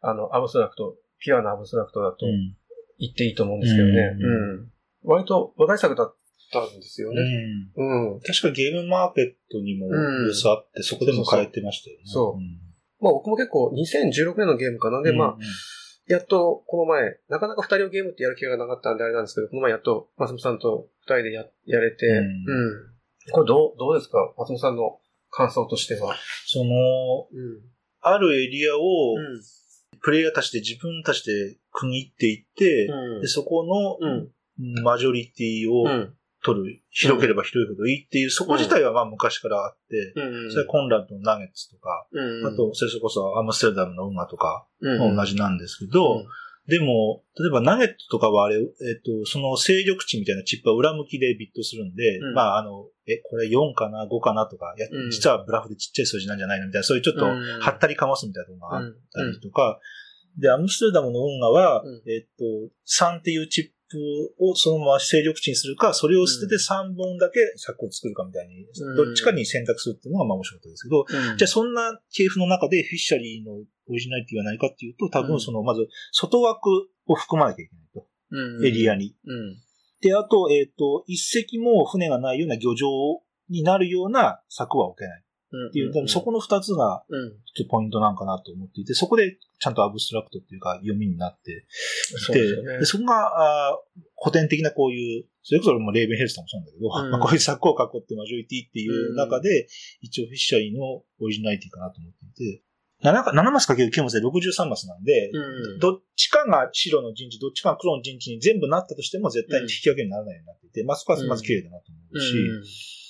[SPEAKER 1] あの、アブストラクト、ピュアなアブストラクトだと言っていいと思うんですけどね。うん。うん、割と話題作だったんですよね。うん。
[SPEAKER 2] うん、確かゲームマーケットにも寄せあって、そこでも買えてましたよね。
[SPEAKER 1] そう。まあ僕も結構2016年のゲームかな。で、まあ、やっと、この前、なかなか二人をゲームってやる気がなかったんであれなんですけど、この前やっと、松本さんと二人でや、やれて、うん。うん、これどう、どうですか？松本さんの感想としては。
[SPEAKER 2] その、うん、あるエリアを、プレイヤーたちで自分たちで区切っていって、うん、でそこの、マジョリティを取る、広ければ広いほどいいっていう、そこ自体はまあ昔からあって、それはコンラッドのナゲッツとか、あと、それこそアムステルダムの馬とか、同じなんですけど、でも、例えばナゲットとかはあれ、えっ、と、その勢力値みたいなチップは裏向きでビットするんで、まああの、え、これ4かな ?5 かなとか、や、実はブラフでちっちゃい数字なんじゃないの？みたいな、そういうちょっと、はったりかますみたいなのがあったりとか、で、アムステルダムの運河は、えっと、3っていうチッププをそのまま勢力値にするか、それを捨てて3本だけ柵を作るかみたいに、どっちかに選択するっていうのがまあ面白かったですけど、うん、じゃあそんな系譜の中でフィッシャリーのオリジナリティは何かっていうと、多分その、まず、外枠を含まなきゃいけないと。エリアに。で、あと、えっ、と、一隻も船がないような漁場になるような柵は置けない。っていう、そこの二つが、ちょっとポイントなんかなと思っていて、そこでちゃんとアブストラクトっていうか読みになっていて、で、ね、そこがあ古典的なこういう、それこそもレーベンヘルストもそうなんだけど、うん、まあ、こういう柵を囲ってマジョリティっていう中で、一応フィッシャリーのオリジナリティかなと思っていて、7, 7マスかける9マスで63マスなんで、うん、どっちかが白の陣地、どっちかが黒の陣地に全部なったとしても絶対に引き分けにならないようになっていて、まあそこはまず綺麗だなと思うし、うん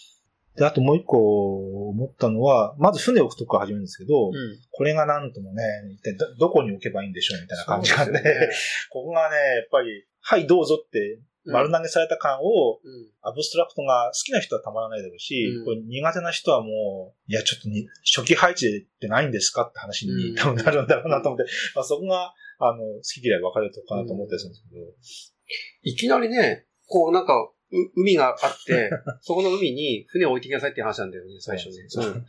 [SPEAKER 2] で、あともう一個思ったのは、まず船を置くとこから始めるんですけど、うん、これがなんともね、一体どこに置けばいいんでしょうみたいな感じがね、ね <laughs> ここがね、やっぱり、はいどうぞって丸投げされた感を、アブストラクトが好きな人はたまらないだろうし、うん、これ苦手な人はもう、いや、ちょっとに初期配置ってないんですかって話に多分なるんだろうなと思って、まあそこが、あの、好き嫌い分かれるとかなと思ったりするんですけど。
[SPEAKER 1] いきなりね、こうなんか、海があって、<laughs> そこの海に船を置いてきなさいっていう話なんだよね、最初ね。うん。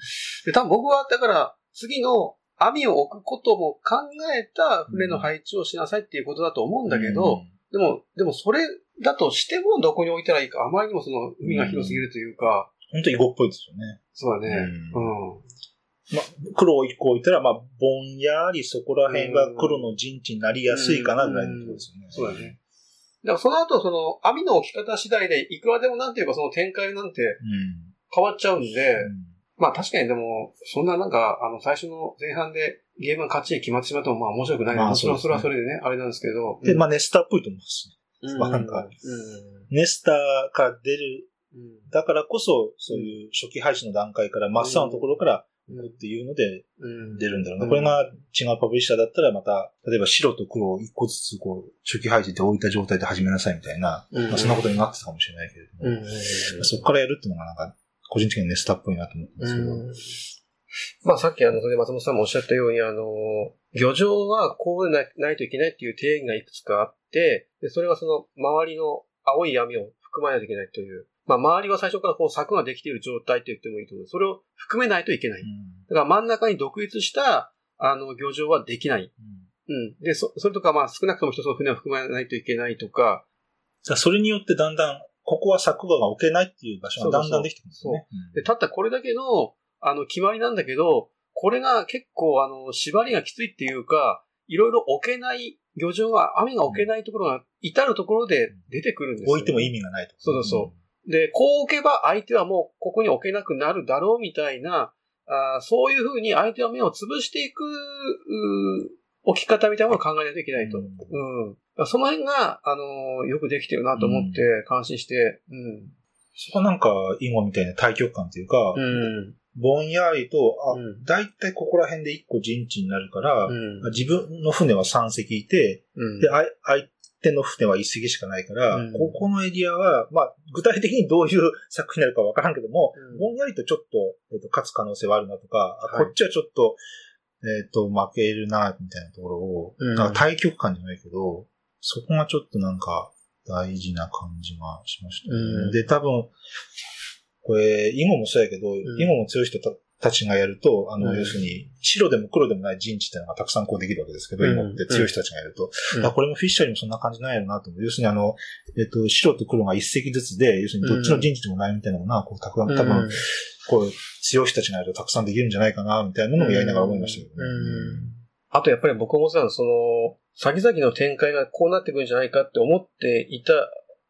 [SPEAKER 1] で、多分僕は、だから、次の網を置くことも考えた船の配置をしなさいっていうことだと思うんだけど、うん、でも、でもそれだとしてもどこに置いたらいいか、あまりにもその海が広すぎるというか。
[SPEAKER 2] うん、本当に囲碁っぽいですよね。
[SPEAKER 1] そうだね。うん。
[SPEAKER 2] うん、まあ、黒を一個置いたら、まあ、ぼんやりそこら辺が黒の陣地になりやすいかなぐらいのところですよね。
[SPEAKER 1] そうだね。だからその後、その、網の置き方次第で、いくらでもなんていうか、その展開なんて、変わっちゃうんで、うん、まあ確かにでも、そんななんか、あの、最初の前半でゲームが勝ちに決まってしまっても、まあ面白くない。まあ、もちろんそれはそれでね、あれなんですけど。
[SPEAKER 2] で、まあネスターっぽいと思いますね。まあなんか、ネスターから出る、だからこそ、そういう初期配信の段階から、真っ青のところから、っていうので出るんだろうな。これが違うパブリッシャーだったらまた、例えば白と黒を一個ずつこう、初期配置で置いた状態で始めなさいみたいな、まあ、そんなことになってたかもしれないけれども、そこからやるっていうのがなんか、個人的にネスタっぽいなと思ってますけ
[SPEAKER 1] ど。まあさっきあの、松本さんもおっしゃったように、あの、漁場はこうでないといけないっていう定義がいくつかあって、でそれはその周りの青い闇を含まないといけないというまあ、周りは最初からこう柵ができている状態と言ってもいいと思う。それを含めないといけない。うん、だから真ん中に独立した、あの、漁場はできない。うん。うん、で、そ、それとか、まあ、少なくとも一つの船を含まないといけないとか。
[SPEAKER 2] それによってだんだん、ここは柵が置けないっていう場所がだんだんできてくるんですね。
[SPEAKER 1] そうで、たったこれだけの、あの、決まりなんだけど、これが結構、あの、縛りがきついっていうか、いろいろ置けない漁場は雨が置けないところが至るところで出てくるんです
[SPEAKER 2] よ、ね、置いても意味がないと。
[SPEAKER 1] そうそうそう。で、こう置けば相手はもうここに置けなくなるだろうみたいな、あそういうふうに相手の目を潰していく、置き方みたいなのを考えないといけないと。うん。うん、その辺が、あのー、よくできてるなと思って感心して、うん。
[SPEAKER 2] そこはなんか、インゴみたいな対極感というか、うん、ぼんやりと、あ、だいたいここら辺で一個陣地になるから、うん、自分の船は3隻いて、うん、で、相手の船は一隻しかないから、うん、ここのエリアは、まあ、具体的にどういう作品になるかわからんけども、うん、ぼんやりとちょっと、えっ、ー、と、勝つ可能性はあるなとか、はい、こっちはちょっと、えっ、ー、と、負けるな、みたいなところを、うん、なんか対局感じゃないけど、そこがちょっとなんか、大事な感じがしましたね。で、多分、これ、囲碁もそうやけど、囲碁も強い人たちがやると、あの、要するに、白でも黒でもない陣地っていうのがたくさんこうできるわけですけど、今って強い人たちがやると、あ、これもフィッシャーにもそんな感じなんやろなと思う。要するにあの、えっと、白と黒が一隻ずつで、要するにどっちの陣地でもないみたいなのが、こう、たくさん、多分、こう、強い人たちがやるとたくさんできるんじゃないかな、みたいなのもやりながら思いましたけどね。
[SPEAKER 1] あとやっぱり僕もさ、その、先々の展開がこうなってくるんじゃないかって思っていた、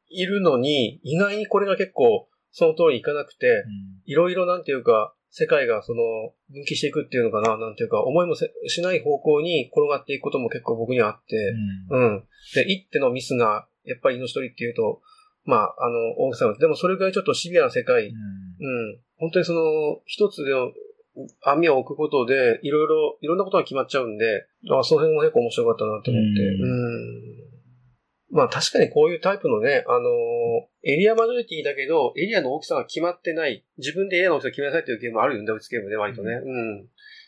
[SPEAKER 1] いるのに、意外にこれが結構、その通りいかなくて、いろいろなんていうか、世界がその分岐していくっていうのかな、なんていうか、思いもしない方向に転がっていくことも結構僕にはあって、うん。うん、で、一手のミスが、やっぱり命取りっていうと、まあ、あの、大きさの、でもそれぐらいちょっとシビアな世界、うん、うん。本当にその、一つで網を置くことで、いろいろ、いろんなことが決まっちゃうんで、あその辺も結構面白かったなと思って、うん。うんまあ確かにこういうタイプのね、あのー、エリアマジョリティだけど、エリアの大きさが決まってない、自分でエリアの大きさを決めなさいっていうゲームあるよね、打つゲームで割とね。うん。うん、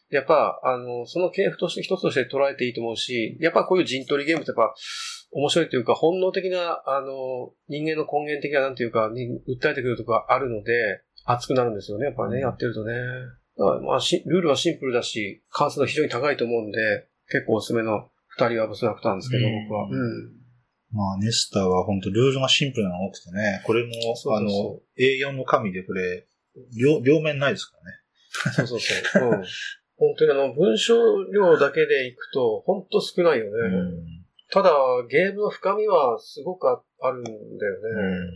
[SPEAKER 1] やっぱ、あの、その系譜として一つとして捉えていいと思うし、やっぱこういう陣取りゲームってやっぱ、面白いというか、本能的な、あの、人間の根源的な、なんていうか、に訴えてくるとこあるので、熱くなるんですよね、やっぱりね、やってるとね。だからまあし、ルールはシンプルだし、完成度非常に高いと思うんで、結構おすすめの二人はブスラクターなんですけど、僕は。うん。
[SPEAKER 2] まあ、ネスターは本当ルールがシンプルなのが多くてね、これも、あの、A4 の紙でこれ、両、両面ないですからね。
[SPEAKER 1] そうそうそう。うん。本当にあの、文章量だけでいくと、本当少ないよね。ただ、ゲームの深みはすごくああるんだよね。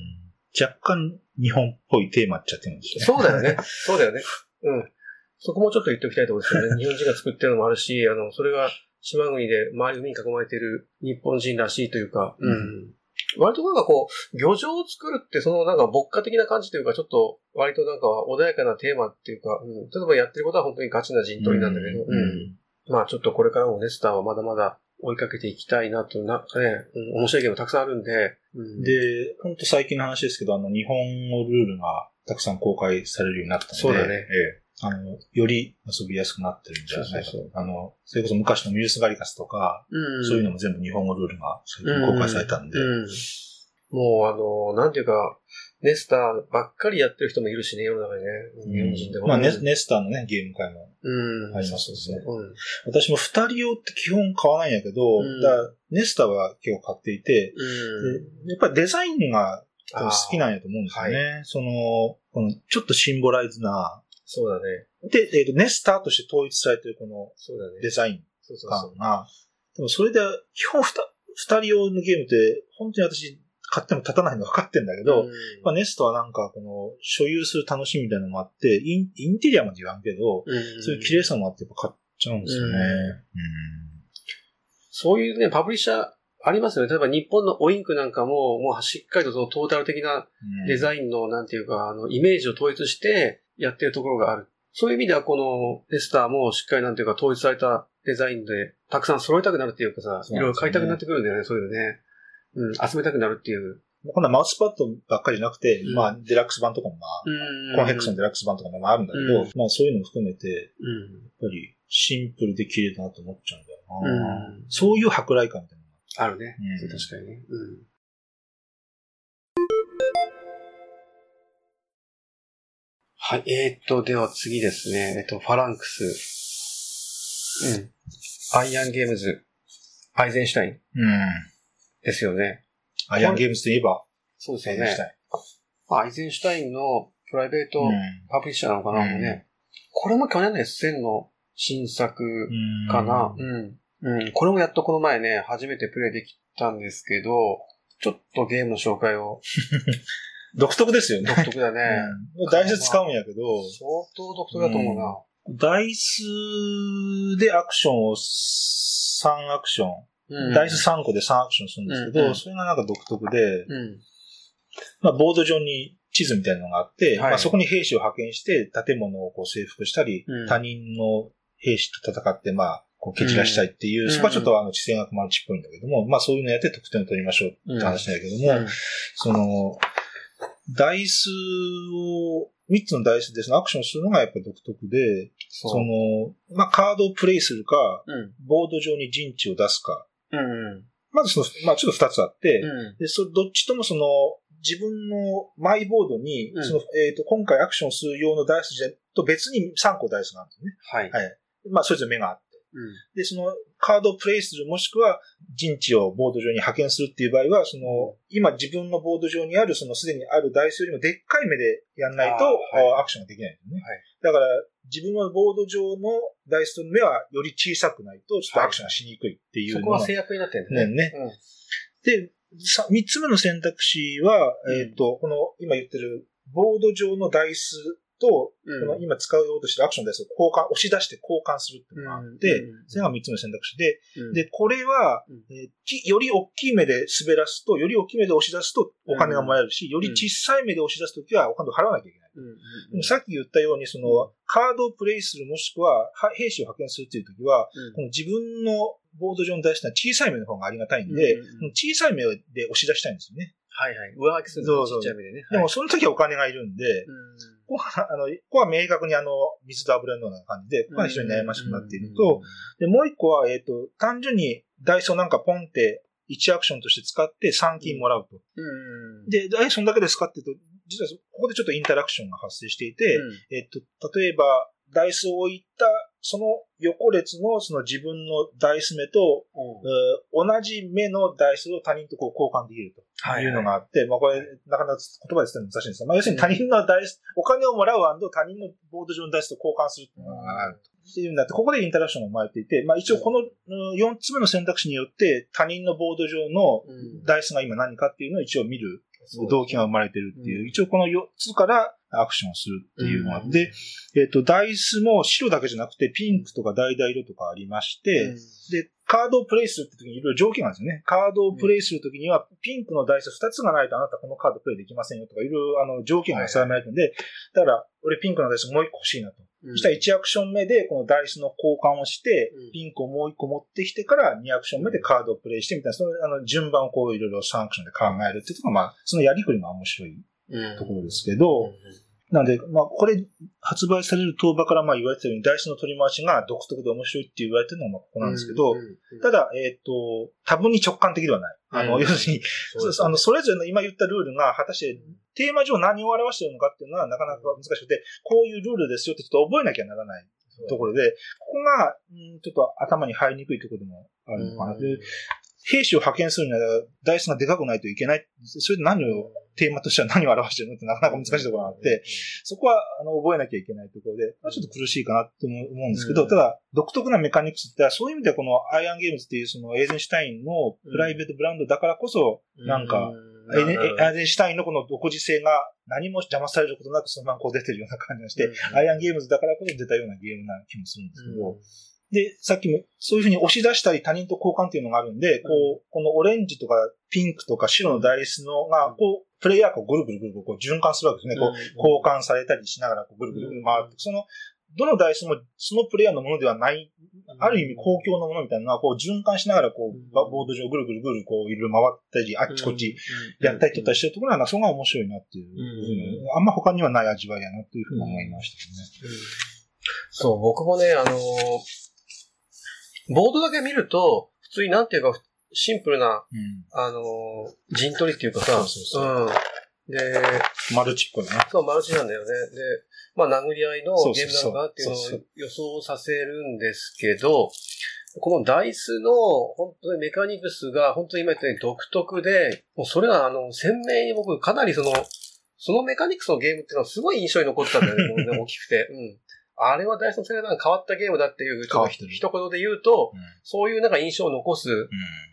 [SPEAKER 2] 若干日本っぽいテーマっちゃってるんですよね。
[SPEAKER 1] そうだよね。<laughs> そうだよね。うん。そこもちょっと言っておきたいところですよね。日本人が作ってるのもあるし、あの、それが島国で周り海に囲まれている日本人らしいというか、うん。割となんかこう、漁場を作るってそのなんか牧歌的な感じというか、ちょっと割となんか穏やかなテーマっていうか、うん、例えばやってることは本当にガチな陣取りなんだけど、うん。まあちょっとこれからもネスターはまだまだ追いかけていきたいなと、なんかね、うん、面白いゲームたくさんあるんで、うん、
[SPEAKER 2] で、ほんと最近の話ですけど、あの、日本語ルールがたくさん公開されるようになったので、
[SPEAKER 1] そうだね。
[SPEAKER 2] ええあの、より遊びやすくなってるんじゃないかと。
[SPEAKER 1] そうそう
[SPEAKER 2] あの、それこそ昔のミュースガリカスとか、
[SPEAKER 1] うん、
[SPEAKER 2] そういうのも全部日本語ルールが最近公開されたんで、
[SPEAKER 1] うんもうあの、なんていうか、ネスターばっかりやってる人もいるしね、世の中にね。日本人でも。
[SPEAKER 2] まあネ、ネスターのね、ゲーム会も。
[SPEAKER 1] うん。
[SPEAKER 2] ありますよね
[SPEAKER 1] うん。
[SPEAKER 2] 私も二人用って基本買わないんやけど、
[SPEAKER 1] うん
[SPEAKER 2] だネスターは結構買っていて、
[SPEAKER 1] うん。
[SPEAKER 2] でやっぱりデザインが好きなんやと思うんですよね。その、このちょっとシンボライズな、
[SPEAKER 1] そうだね。
[SPEAKER 2] で、えっ、と、ネスターとして統一されてるこの
[SPEAKER 1] そうだね。
[SPEAKER 2] デザイン
[SPEAKER 1] そうそうそう
[SPEAKER 2] 感。が、でもそれで、基本ふた二人用のゲームって、本当に私、買っても立たないの分かってんだけど、
[SPEAKER 1] うん
[SPEAKER 2] まあ、ネストはなんか、この、所有する楽しみみたいなのもあって、インインテリアまで言わんけど、
[SPEAKER 1] うん
[SPEAKER 2] そういう綺麗さもあって、やっぱ買っちゃうんですよね。
[SPEAKER 1] そういうね、パブリッシャーありますよね。例えば日本のオインクなんかも、もうしっかりとそのトータル的な
[SPEAKER 2] うん
[SPEAKER 1] デザインの、なんていうか、あの、イメージを統一してやってるところがある。そういう意味では、このレスターもしっかりなんていうか、統一されたデザインで、たくさん揃えたくなるっていうかさ、いろいろ買いたくなってくるんだよね、そういうのね。うん、集めたくなるっていう。
[SPEAKER 2] 今度はマウスパッドばっかりじゃなくて、
[SPEAKER 1] うん
[SPEAKER 2] まあ、デラックス版とかもまあ、
[SPEAKER 1] うん
[SPEAKER 2] コンヘックスのデラックス版とかもまああるんだけど、
[SPEAKER 1] うん
[SPEAKER 2] まあそういうのも含めて、やっ
[SPEAKER 1] うん。
[SPEAKER 2] ぱりシンプルで綺麗だなと思っちゃうんだよな。
[SPEAKER 1] うん
[SPEAKER 2] そういう迫害感みたいなのが
[SPEAKER 1] あるね。
[SPEAKER 2] うん
[SPEAKER 1] 確かにね。うん。はい。えー、っと、では次ですね。えっと、ファランクス。うん。アイアンゲームズ。アイゼンシュタイン
[SPEAKER 2] うん。
[SPEAKER 1] ですよね。
[SPEAKER 2] アイアンゲームズといえば、
[SPEAKER 1] そうですよ
[SPEAKER 2] アイアンシュタ
[SPEAKER 1] ね。
[SPEAKER 2] イ
[SPEAKER 1] アイゼンシュタインのプライベート
[SPEAKER 2] ン
[SPEAKER 1] パブリッシャーなのかな、
[SPEAKER 2] うん
[SPEAKER 1] もうね。これも去年の S1000 の新作
[SPEAKER 2] うん
[SPEAKER 1] かな。うん。うん。これもやっとこの前ね、初めてプレイできたんですけど、ちょっとゲームの紹介を。<laughs>
[SPEAKER 2] 独特ですよね。
[SPEAKER 1] 独特だね。
[SPEAKER 2] うん。ダイス使うんやけど、
[SPEAKER 1] 相当独特だと思うな。
[SPEAKER 2] ダイスでアクションを3アクション、
[SPEAKER 1] うん。
[SPEAKER 2] ダイス3個で3アクションするんですけど、
[SPEAKER 1] うんうん。
[SPEAKER 2] それがなんか独特で、
[SPEAKER 1] うん。
[SPEAKER 2] まあ、ボード上に地図みたいなのがあって、
[SPEAKER 1] はい。
[SPEAKER 2] まあ、そこに兵士を派遣して建物をこう征服したり、
[SPEAKER 1] うん。
[SPEAKER 2] 他人の兵士と戦って、まあ、こう蹴散らしたいっていう、
[SPEAKER 1] うん。
[SPEAKER 2] そこはちょっとあの地政学マルチっぽいんだけども、まあそういうのやって得点を取りましょうって話だけども、その、ダイスを、3つのダイスでそのアクションするのがやっぱ独特で、
[SPEAKER 1] そ。
[SPEAKER 2] の、まあカードをプレイするか、
[SPEAKER 1] うん。
[SPEAKER 2] ボード上に陣地を出すか、
[SPEAKER 1] うん。
[SPEAKER 2] まずその、まあちょっと2つあって、
[SPEAKER 1] うん。
[SPEAKER 2] で、そどっちともその、自分のマイボードに、
[SPEAKER 1] うん
[SPEAKER 2] その、えっ、と、今回アクションする用のダイスじゃと別に3個ダイスがあるんですね。
[SPEAKER 1] はい。
[SPEAKER 2] はい。まあ、それぞれ目があって。
[SPEAKER 1] うん。
[SPEAKER 2] で、そのカードをプレイする、もしくは陣地をボード上に派遣するっていう場合は、その、今自分のボード上にある、そのすでにあるダイスよりもでっかい目でやんないと、アクションができないんですね。
[SPEAKER 1] はい
[SPEAKER 2] だから、自分のボード上のダイスの目はより小さくないと、ちょっとアクションがしにくいっていうのが
[SPEAKER 1] そこは制約になってるんだ
[SPEAKER 2] ねね。
[SPEAKER 1] うん。
[SPEAKER 2] で、さ三つ目の選択肢は、
[SPEAKER 1] うん
[SPEAKER 2] えっ、と、この今言ってるボード上のダイスと、
[SPEAKER 1] うん。
[SPEAKER 2] この今使おうとしてるアクションのダイスを交換、押し出して交換するっていうのがあって、
[SPEAKER 1] うん
[SPEAKER 2] それが三つ目の選択肢で、
[SPEAKER 1] うん。
[SPEAKER 2] で、これは、
[SPEAKER 1] うん。
[SPEAKER 2] えーきより大きい目で滑らすと、より大きい目で押し出すとお金がもらえるし、より小さい目で押し出すときはお金を払わなきゃいけない。
[SPEAKER 1] うん
[SPEAKER 2] でもさっき言ったように、その、カードをプレイするもしくは、は兵士を派遣するっていうときは、
[SPEAKER 1] うん。
[SPEAKER 2] この自分のボード上に対しては小さい目の方がありがたいんで、
[SPEAKER 1] うんうんうん。
[SPEAKER 2] 小さい目で押し出したいんですよね。
[SPEAKER 1] はいはい。上書きするのちっちゃい目でね。
[SPEAKER 2] でも、その時はお金がいるんで、
[SPEAKER 1] うん
[SPEAKER 2] ここは、あの、ここは明確にあの、水と油のような感じで、ここは非常に悩ましくなっていると、で、もう一個は、えっ、と、単純にダイソーなんかポンって1アクションとして使って3金もらうと。で、アクションだけで使ってると、実はここでちょっとインタラクションが発生していて、えっと、例えば、ダイスを置いた、その横列のその自分のダイス目と、うん、同じ目のダイスを他人とこう交換できるというのがあって、はい。はい、まあこれ、なかなか言葉で伝えるの難しいんですが、まあ要するに他人のダイス、お金をもらう他人のボード上のダイスと交換するっていうのがあると。っていうんだって、ここでインタラクションが生まれていて、まあ一応この4つ目の選択肢によって他人のボード上のダイスが今何かっていうのを一応見る動機が生まれてるっていう、一応この4つからアクションするっていうのがあって、えっ、と、ダイスも白だけじゃなくてピンクとか橙色とかありまして、で、カードをプレイするって時にいろいろ条件があるんですよね。カードをプレイするときには、ピンクのダイス2つがないとあなたこのカードプレイできませんよとか、いろいろあの条件が定められてるんで、だから、俺ピンクのダイスもう1個欲しいなと。そしたら1アクション目でこのダイスの交換をして、ピンクをもう1個持ってきてから2アクション目でカードをプレイしてみたいな、そのあの順番をこういろいろ3アクションで考えるっていうのが、まあ、そのやりくりが面白いところですけど、なので、まあ、これ、発売される当場からまあ言われてたように、ダイスの取り回しが独特で面白いって言われてるのがまあここなんですけど、ただ、えっ、ー、と、多分に直感的ではない。あの、要するに、そ <laughs> あの、それぞれの今言ったルールが、果たしてテーマ上何を表しているのかっていうのはなかなか難しくて、こういうルールですよってちょっと覚えなきゃならないところで、ここが、ん、ちょっと頭に入りにくいところでもあるのかな。で兵士を派遣するには、ダイスがでかくないといけない。それで何を、テーマとしては何を表してるのってなかなか難しいところがあって、そこは、あの、覚えなきゃいけないところで、まあ、ちょっと苦しいかなって思うんですけど、ただ、独特なメカニクスって、そういう意味ではこのアイアンゲームズっていうそのエーゼンシュタインのプライベートブランドだからこそ、なんか、エーゼンシュタインのこの独自性が何も邪魔されることなくそのままこう出てるような感じがして、アイアンゲームズだからこそ出たようなゲームな気もするんですけど、で、さっきも、そういうふうに押し出したり他人と交換っていうのがあるんで、こう、このオレンジとかピンクとか白のダイスのが、こう、プレイヤーがぐるぐるぐるぐるこう循環するわけですね。こう、交換されたりしながら、こう、ぐるぐる回って、その、どのダイスもそのプレイヤーのものではない、ある意味公共のものみたいなのは、こう循環しながら、こう、ボード上ぐるぐるぐる、こう、いろいろ回ったり、あっちこっちやったりとったりしてるところは、そこが面白いなっていう、あんま他にはない味わいやなっていうふうに思いましたね。
[SPEAKER 1] そう、僕もね、あのーボードだけ見ると、普通になんていうか、シンプルな、うん、あのー、陣取りっていうかさ、そうそうそううん。で、
[SPEAKER 2] マルチっぽいね。
[SPEAKER 1] そう、マルチなんだよね。で、まあ、殴り合いのゲームなのかなっていうのを予想させるんですけど、このダイスの本当にメカニクスが本当に今言ったように独特で、もうそれがあの鮮明に僕かなりその、そのメカニクスのゲームっていうのはすごい印象に残ったんだよ <laughs> ね、大きくて。うん。あれはダイソン世代が変わったゲームだっていう、一言で言うと、うん、そういうなんか印象を残す。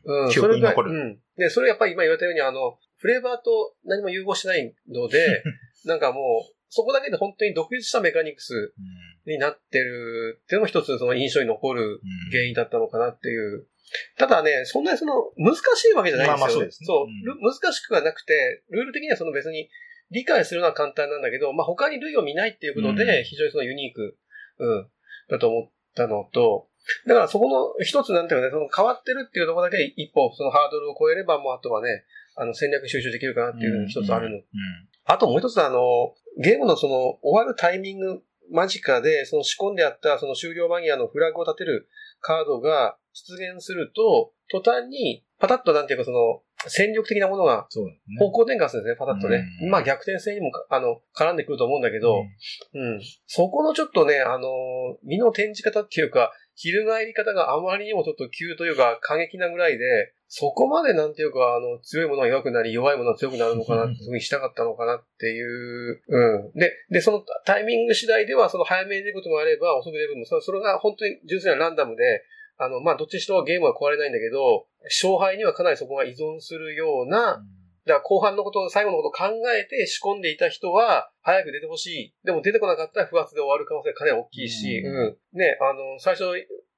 [SPEAKER 2] うん。うん、それが、う
[SPEAKER 1] ん。で、それやっぱり今言われたように、あの、フレーバーと何も融合してないので、<laughs> なんかもう、そこだけで本当に独立したメカニクスになってるっていうのも一つその印象に残る原因だったのかなっていう。ただね、そんなにその難しいわけじゃないんですよね。まあまあそうですね。そう、うん、難しくはなくて、ルール的にはその別に理解するのは簡単なんだけど、まあ、他に類を見ないっていうことで、非常にそのユニーク、うん、だと思ったのと、だからそこの一つなんていうかね、その変わってるっていうところだけ一歩そのハードルを超えればもうあとはね、あの戦略収集できるかなっていうのが一つあるの。あともう一つあの、ゲームのその終わるタイミング間近で、その仕込んであったその終了間際のフラグを立てるカードが出現すると、途端にパタッとなんていうかその戦力的なものが、方向転換するんですね、パタッとね。まあ逆転性にも、あの、絡んでくると思うんだけど、うん、そこのちょっとね、あの、身の転じ方っていうか、翻り方があまりにもちょっと急というか過激なぐらいで、そこまでなんていうか、あの、強いものが弱くなり、弱いものが強くなるのかな、っていうふうにしたかったのかなっていう、うん。で、で、そのタイミング次第では、その早めに出ることもあれば、遅く出ることも、それが本当に純粋なランダムで、あの、まあ、どっちにしろゲームは壊れないんだけど、勝敗にはかなりそこが依存するような、だから後半のこと、最後のことを考えて仕込んでいた人は、早く出てほしい。でも出てこなかったら不発で終わる可能性がかなり大きいし、うん、うん。ね、あの、最初、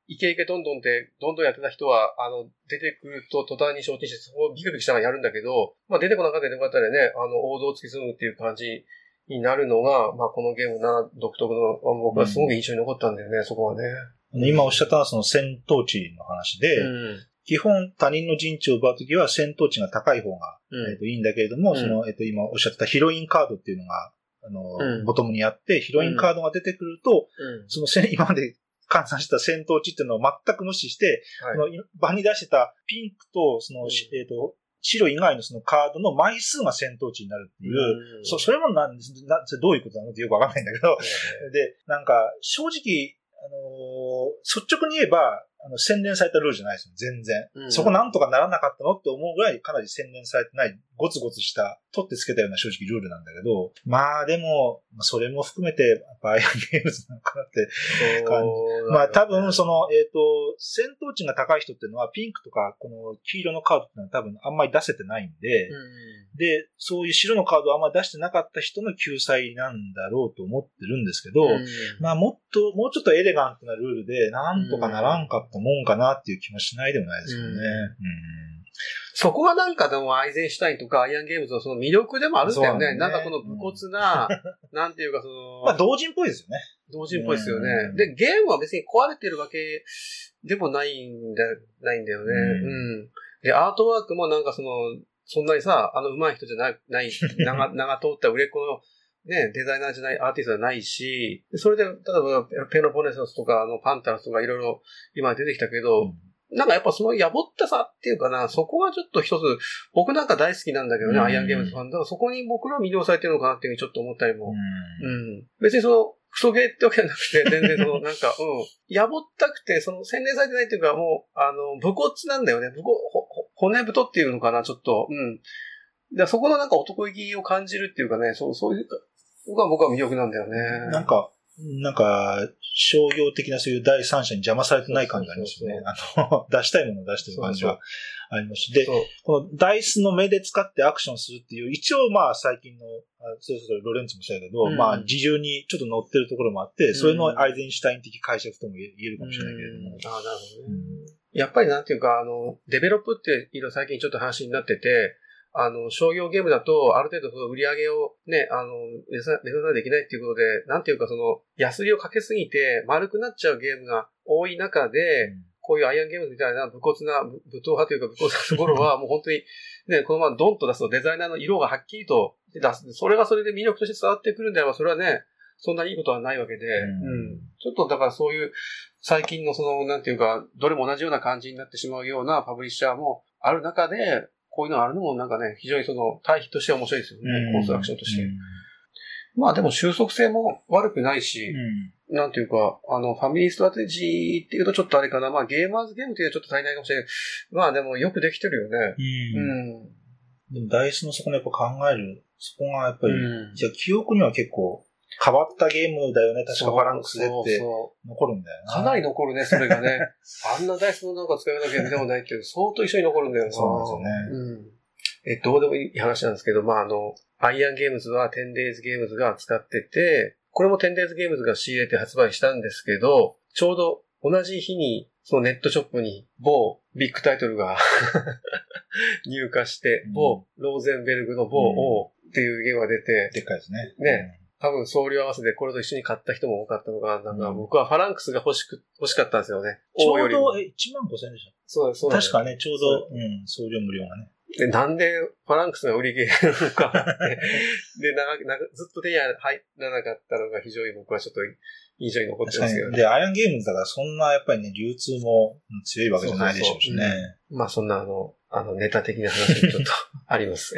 [SPEAKER 1] イケイケどんどんって、どんどんやってた人は、あの、出てくると途端に承知して、そこをビクビクしたらやるんだけど、まあ出てこなかったら出てこなかったらね、あの、王道を突き進むっていう感じになるのが、まあこのゲームな独特の、僕はすごく印象に残ったんだよね、うん、そこはね。
[SPEAKER 2] 今おっしゃったのはその戦闘値の話で、うん、基本他人の陣地を奪うときは戦闘値が高い方が、うん、えー、といいんだけれども、その、えっ、と、今おっしゃったヒロインカードっていうのが、あの、ボトムにあって、ヒロインカードが出てくると、その <laughs> 今まで換算した戦闘値っていうのを全く無視して、はい、場に出してたピンクと、その、うん、えっ、ー、と、白以外のそのカードの枚数が戦闘値になるっていう、うそ、それもなんなどういうことなのってよくわかんないんだけど、で、なんか、正直、あのー、率直に言えば、あの、洗練されたルールじゃないですよ、全然。うん、そこなんとかならなかったのって思うぐらいかなり洗練されてない、ゴツゴツした、取ってつけたような正直ルールなんだけど、まあでも、それも含めて、やっぱアイアンゲームズなのかなって感じ。まあ多分、その、えっ、ー、と、戦闘値が高い人っていうのは、ピンクとか、この黄色のカードっていうのは多分あんまり出せてないんで、うんで、そういう白のカードをあんまり出してなかった人の救済なんだろうと思ってるんですけど、うん、まあもっと、もうちょっとエレガントなルールで、なんとかならんかったもんかなっていう気もしないでもないですけどね。うん
[SPEAKER 1] そこがなんかでもアイゼンシュタインとかアイアンゲームズのその魅力でもあるんだよね。ねなんかこの武骨な、うん、なんていうかその。
[SPEAKER 2] まあ同人っぽいですよね。
[SPEAKER 1] 同人っぽいですよね。で、ゲームは別に壊れてるわけでもないんだ、ないんだよね。うん、うん。で、アートワークもなんかその、そんなにさ、あの上手い人じゃない、ない、長、<laughs> 長通った売れっ子のね、デザイナーじゃない、アーティストじゃないし、それで、例えば、ペロポネソスとか、あの、パンタラスとかいろいろ今出てきたけど、うん、なんかやっぱそのやぼったさっていうかな、そこはちょっと一つ、僕なんか大好きなんだけどね、うん、アイアンゲームズファン。だからそこに僕ら魅了されてるのかなっていうふうにちょっと思ったりも。うん。うん、別にその、クソゲーってわけじゃなくて、全然その、<laughs> なんか、うん。やぼったくて、その、洗練されてないっていうか、もう、あの、武骨なんだよね。武骨、骨太っていうのかな、ちょっと。うん。でそこのなんか男気を感じるっていうかね、そう、そういうのが僕は魅力なんだよね。
[SPEAKER 2] なんか、なんか、商業的なそういう第三者に邪魔されてない感じがありますね。あの、出したいものを出してる感じはありますし。で、このダイスの目で使ってアクションするっていう、一応まあ最近の、それぞれロレンツもそうやけど、うん、まあ自由にちょっと乗ってるところもあって、それのアイゼンシュタイン的解釈とも言えるかもしれないけれども。
[SPEAKER 1] ああ、なるほどね。やっぱりなんていうか、あの、デベロップっていろいろ最近ちょっと話になってて、あの、商業ゲームだと、ある程度その売り上げをね、あの、目指さないできないっていうことで、なんていうかその、安りをかけすぎて丸くなっちゃうゲームが多い中で、うん、こういうアイアンゲームみたいな武骨な、武闘派というか武骨なところは、<laughs> もう本当に、ね、このままドンと出すとデザイナーの色がはっきりと出す。それがそれで魅力として伝わってくるんであれば、それはね、そんなにいいことはないわけで、うん、うん、ちょっとだからそういう、最近のその、なんていうか、どれも同じような感じになってしまうようなパブリッシャーもある中で、こういうのがあるのもなんかね、非常にその対比として面白いですよね。コンストラクションとして。まあでも収束性も悪くないし、うん、なんていうか、あの、ファミリーストラテジーっていうとちょっとあれかな。まあゲーマーズゲームっていうのはちょっと足りないかもしれない。まあでもよくできてるよね。うん。
[SPEAKER 2] うん、でもダイスのそこのやっぱ考える、そこがやっぱり、うん、じゃあ記憶には結構変わったゲームだよね、確かバランスでって残るんだよ
[SPEAKER 1] な。かなり残るね、それがね。<laughs> あんなダイスのなんか使うようなゲームでもないけど、相当一緒に残るんだよな。
[SPEAKER 2] そうなんですよね。うん。
[SPEAKER 1] え、どうでもいい話なんですけど、まあ、あの、アイアンゲームズは 10days ゲームズが使ってて、これも 10days ゲームズが仕入れて発売したんですけど、ちょうど同じ日に、そのネットショップに某ビッグタイトルが <laughs> 入荷して、某ローゼンベルグの某 O っていうゲームが出て、
[SPEAKER 2] でっかいですね。
[SPEAKER 1] ね、多分送料合わせでこれと一緒に買った人も多かったのが、なんか僕はファランクスが欲しく、欲しかったんですよね。
[SPEAKER 2] ちょうど、え、1万5千円でしょ
[SPEAKER 1] そうです、そう
[SPEAKER 2] です。確かね、ちょうど、うん、送料無料がね。
[SPEAKER 1] で、なんでファランクスが売り切れるのか <laughs> で、長なずっと手に入らなかったのが非常に僕はちょっと印象に残ってますけど
[SPEAKER 2] ね。で、アイアンゲームだからそんなやっぱりね、流通も強いわけじゃないでしょうしね。
[SPEAKER 1] そうそううん、まあそんなあの、あのネタ的な話もちょっとあります。